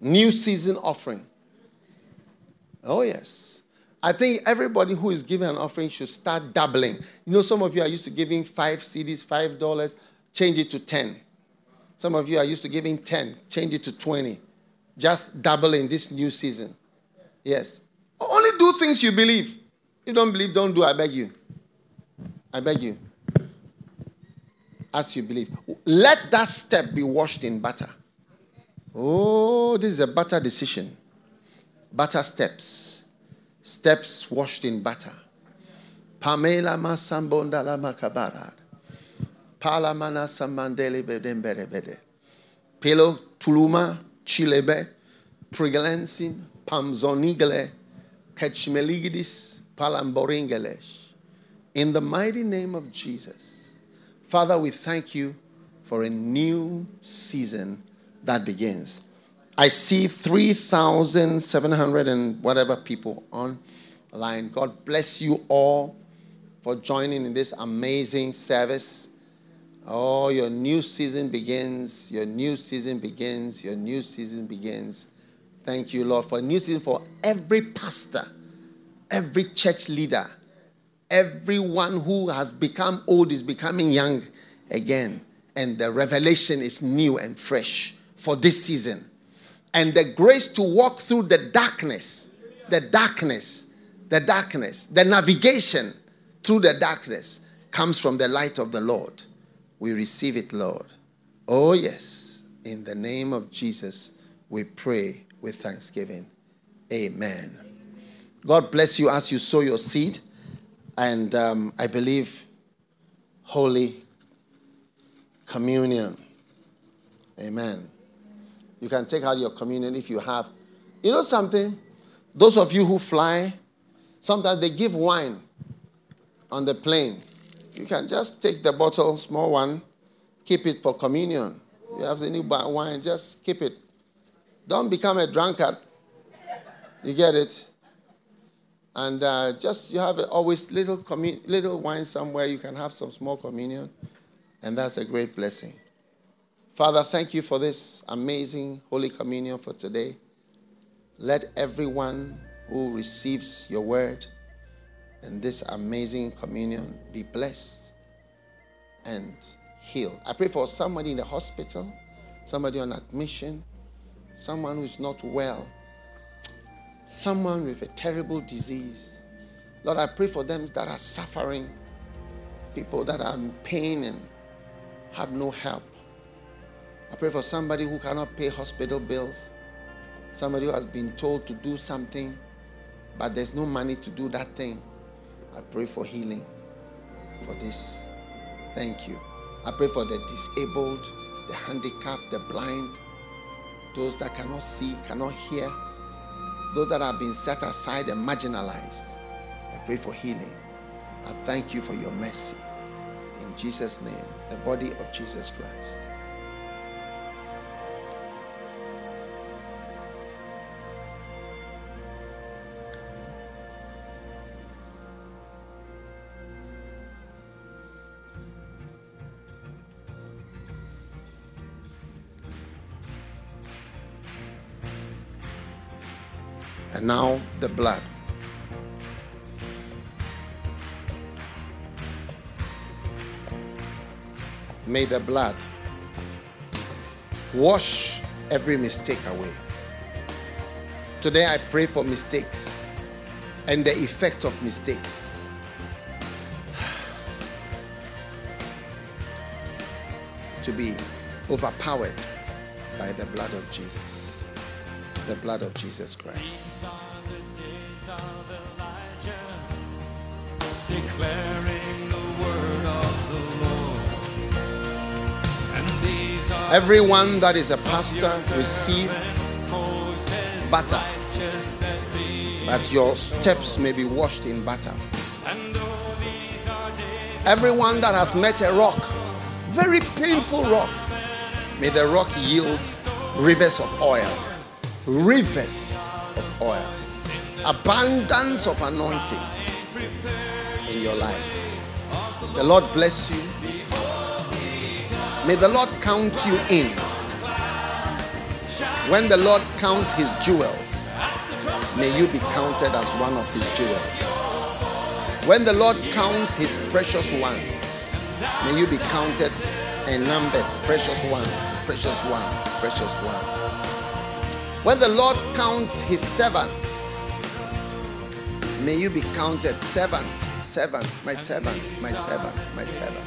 New season offering. Oh, yes. I think everybody who is giving an offering should start doubling. You know, some of you are used to giving five cedis, five dollars, change it to 10. Some of you are used to giving 10, change it to 20. Just double in this new season. Yes. Only do things you believe. You don't believe, don't do, I beg you. I beg you. As you believe. Let that step be washed in butter. Oh, this is a butter decision. Butter steps. Steps washed in butter. Pamela masambonda la makabara. Palamana samandele bedembere bede. Pelo tuluma chilebe. Prigelensin pamzonigele. Kechmeligidis palamboringelesh. In the mighty name of Jesus. Father, we thank you for a new season that begins. I see 3,700 and whatever people online. God bless you all for joining in this amazing service. Oh, your new season begins. Your new season begins. Your new season begins. Thank you, Lord, for a new season for every pastor, every church leader, everyone who has become old is becoming young again. And the revelation is new and fresh for this season. And the grace to walk through the darkness, the darkness, the darkness, the navigation through the darkness comes from the light of the Lord. We receive it, Lord. Oh, yes. In the name of Jesus, we pray with thanksgiving. Amen. God bless you as you sow your seed. And um, I believe Holy Communion. Amen. You can take out your communion if you have. You know something? Those of you who fly, sometimes they give wine on the plane. You can just take the bottle, small one, keep it for communion. You have any wine, just keep it. Don't become a drunkard. You get it? And uh, just you have always little commun- little wine somewhere. You can have some small communion, and that's a great blessing. Father, thank you for this amazing Holy Communion for today. Let everyone who receives your word and this amazing communion be blessed and healed. I pray for somebody in the hospital, somebody on admission, someone who's not well, someone with a terrible disease. Lord, I pray for them that are suffering, people that are in pain and have no help. I pray for somebody who cannot pay hospital bills, somebody who has been told to do something, but there's no money to do that thing. I pray for healing for this. Thank you. I pray for the disabled, the handicapped, the blind, those that cannot see, cannot hear, those that have been set aside and marginalized. I pray for healing. I thank you for your mercy. In Jesus' name, the body of Jesus Christ. Now the blood. May the blood wash every mistake away. Today I pray for mistakes and the effect of mistakes. To be overpowered by the blood of Jesus. The blood of Jesus Christ. Everyone that is a pastor receive butter, that your steps may be washed in butter. Everyone that has met a rock, very painful rock, may the rock yield rivers of oil. Rivers of oil. Abundance of anointing in your life. The Lord bless you. May the Lord count you in. When the Lord counts his jewels, may you be counted as one of his jewels. When the Lord counts his precious ones, may you be counted and numbered, precious one, precious one, precious one. When the Lord counts his servants, may you be counted servant, servant, my servant, my servant, my servant.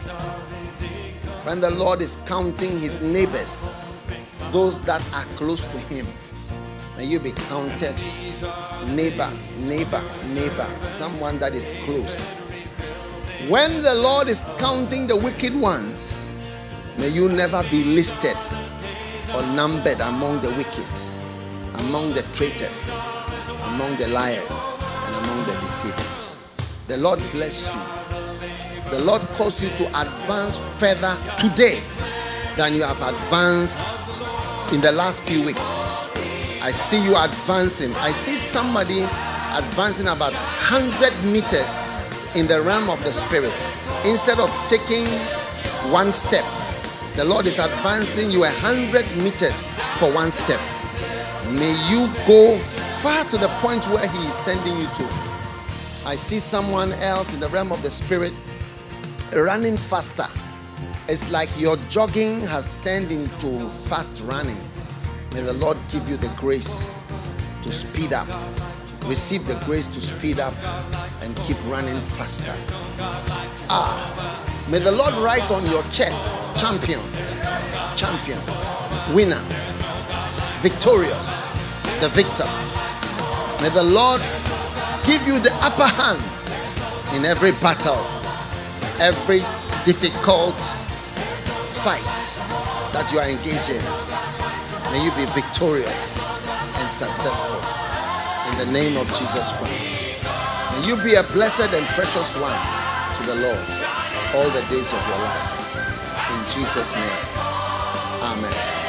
When the Lord is counting his neighbors, those that are close to him, may you be counted neighbor, neighbor, neighbor, someone that is close. When the Lord is counting the wicked ones, may you never be listed or numbered among the wicked, among the traitors, among the liars, and among the deceivers. The Lord bless you. The Lord calls you to advance further today than you have advanced in the last few weeks. I see you advancing. I see somebody advancing about 100 meters in the realm of the spirit. Instead of taking one step, the Lord is advancing you 100 meters for one step. May you go far to the point where He is sending you to. I see someone else in the realm of the spirit running faster. It's like your jogging has turned into fast running. May the Lord give you the grace to speed up. Receive the grace to speed up and keep running faster. Ah, may the Lord write on your chest champion, champion, winner, victorious, the victor. May the Lord give you the upper hand in every battle, every difficult fight that you are engaged in. May you be victorious and successful in the name of Jesus Christ. May you be a blessed and precious one to the Lord all the days of your life. In Jesus' name. Amen.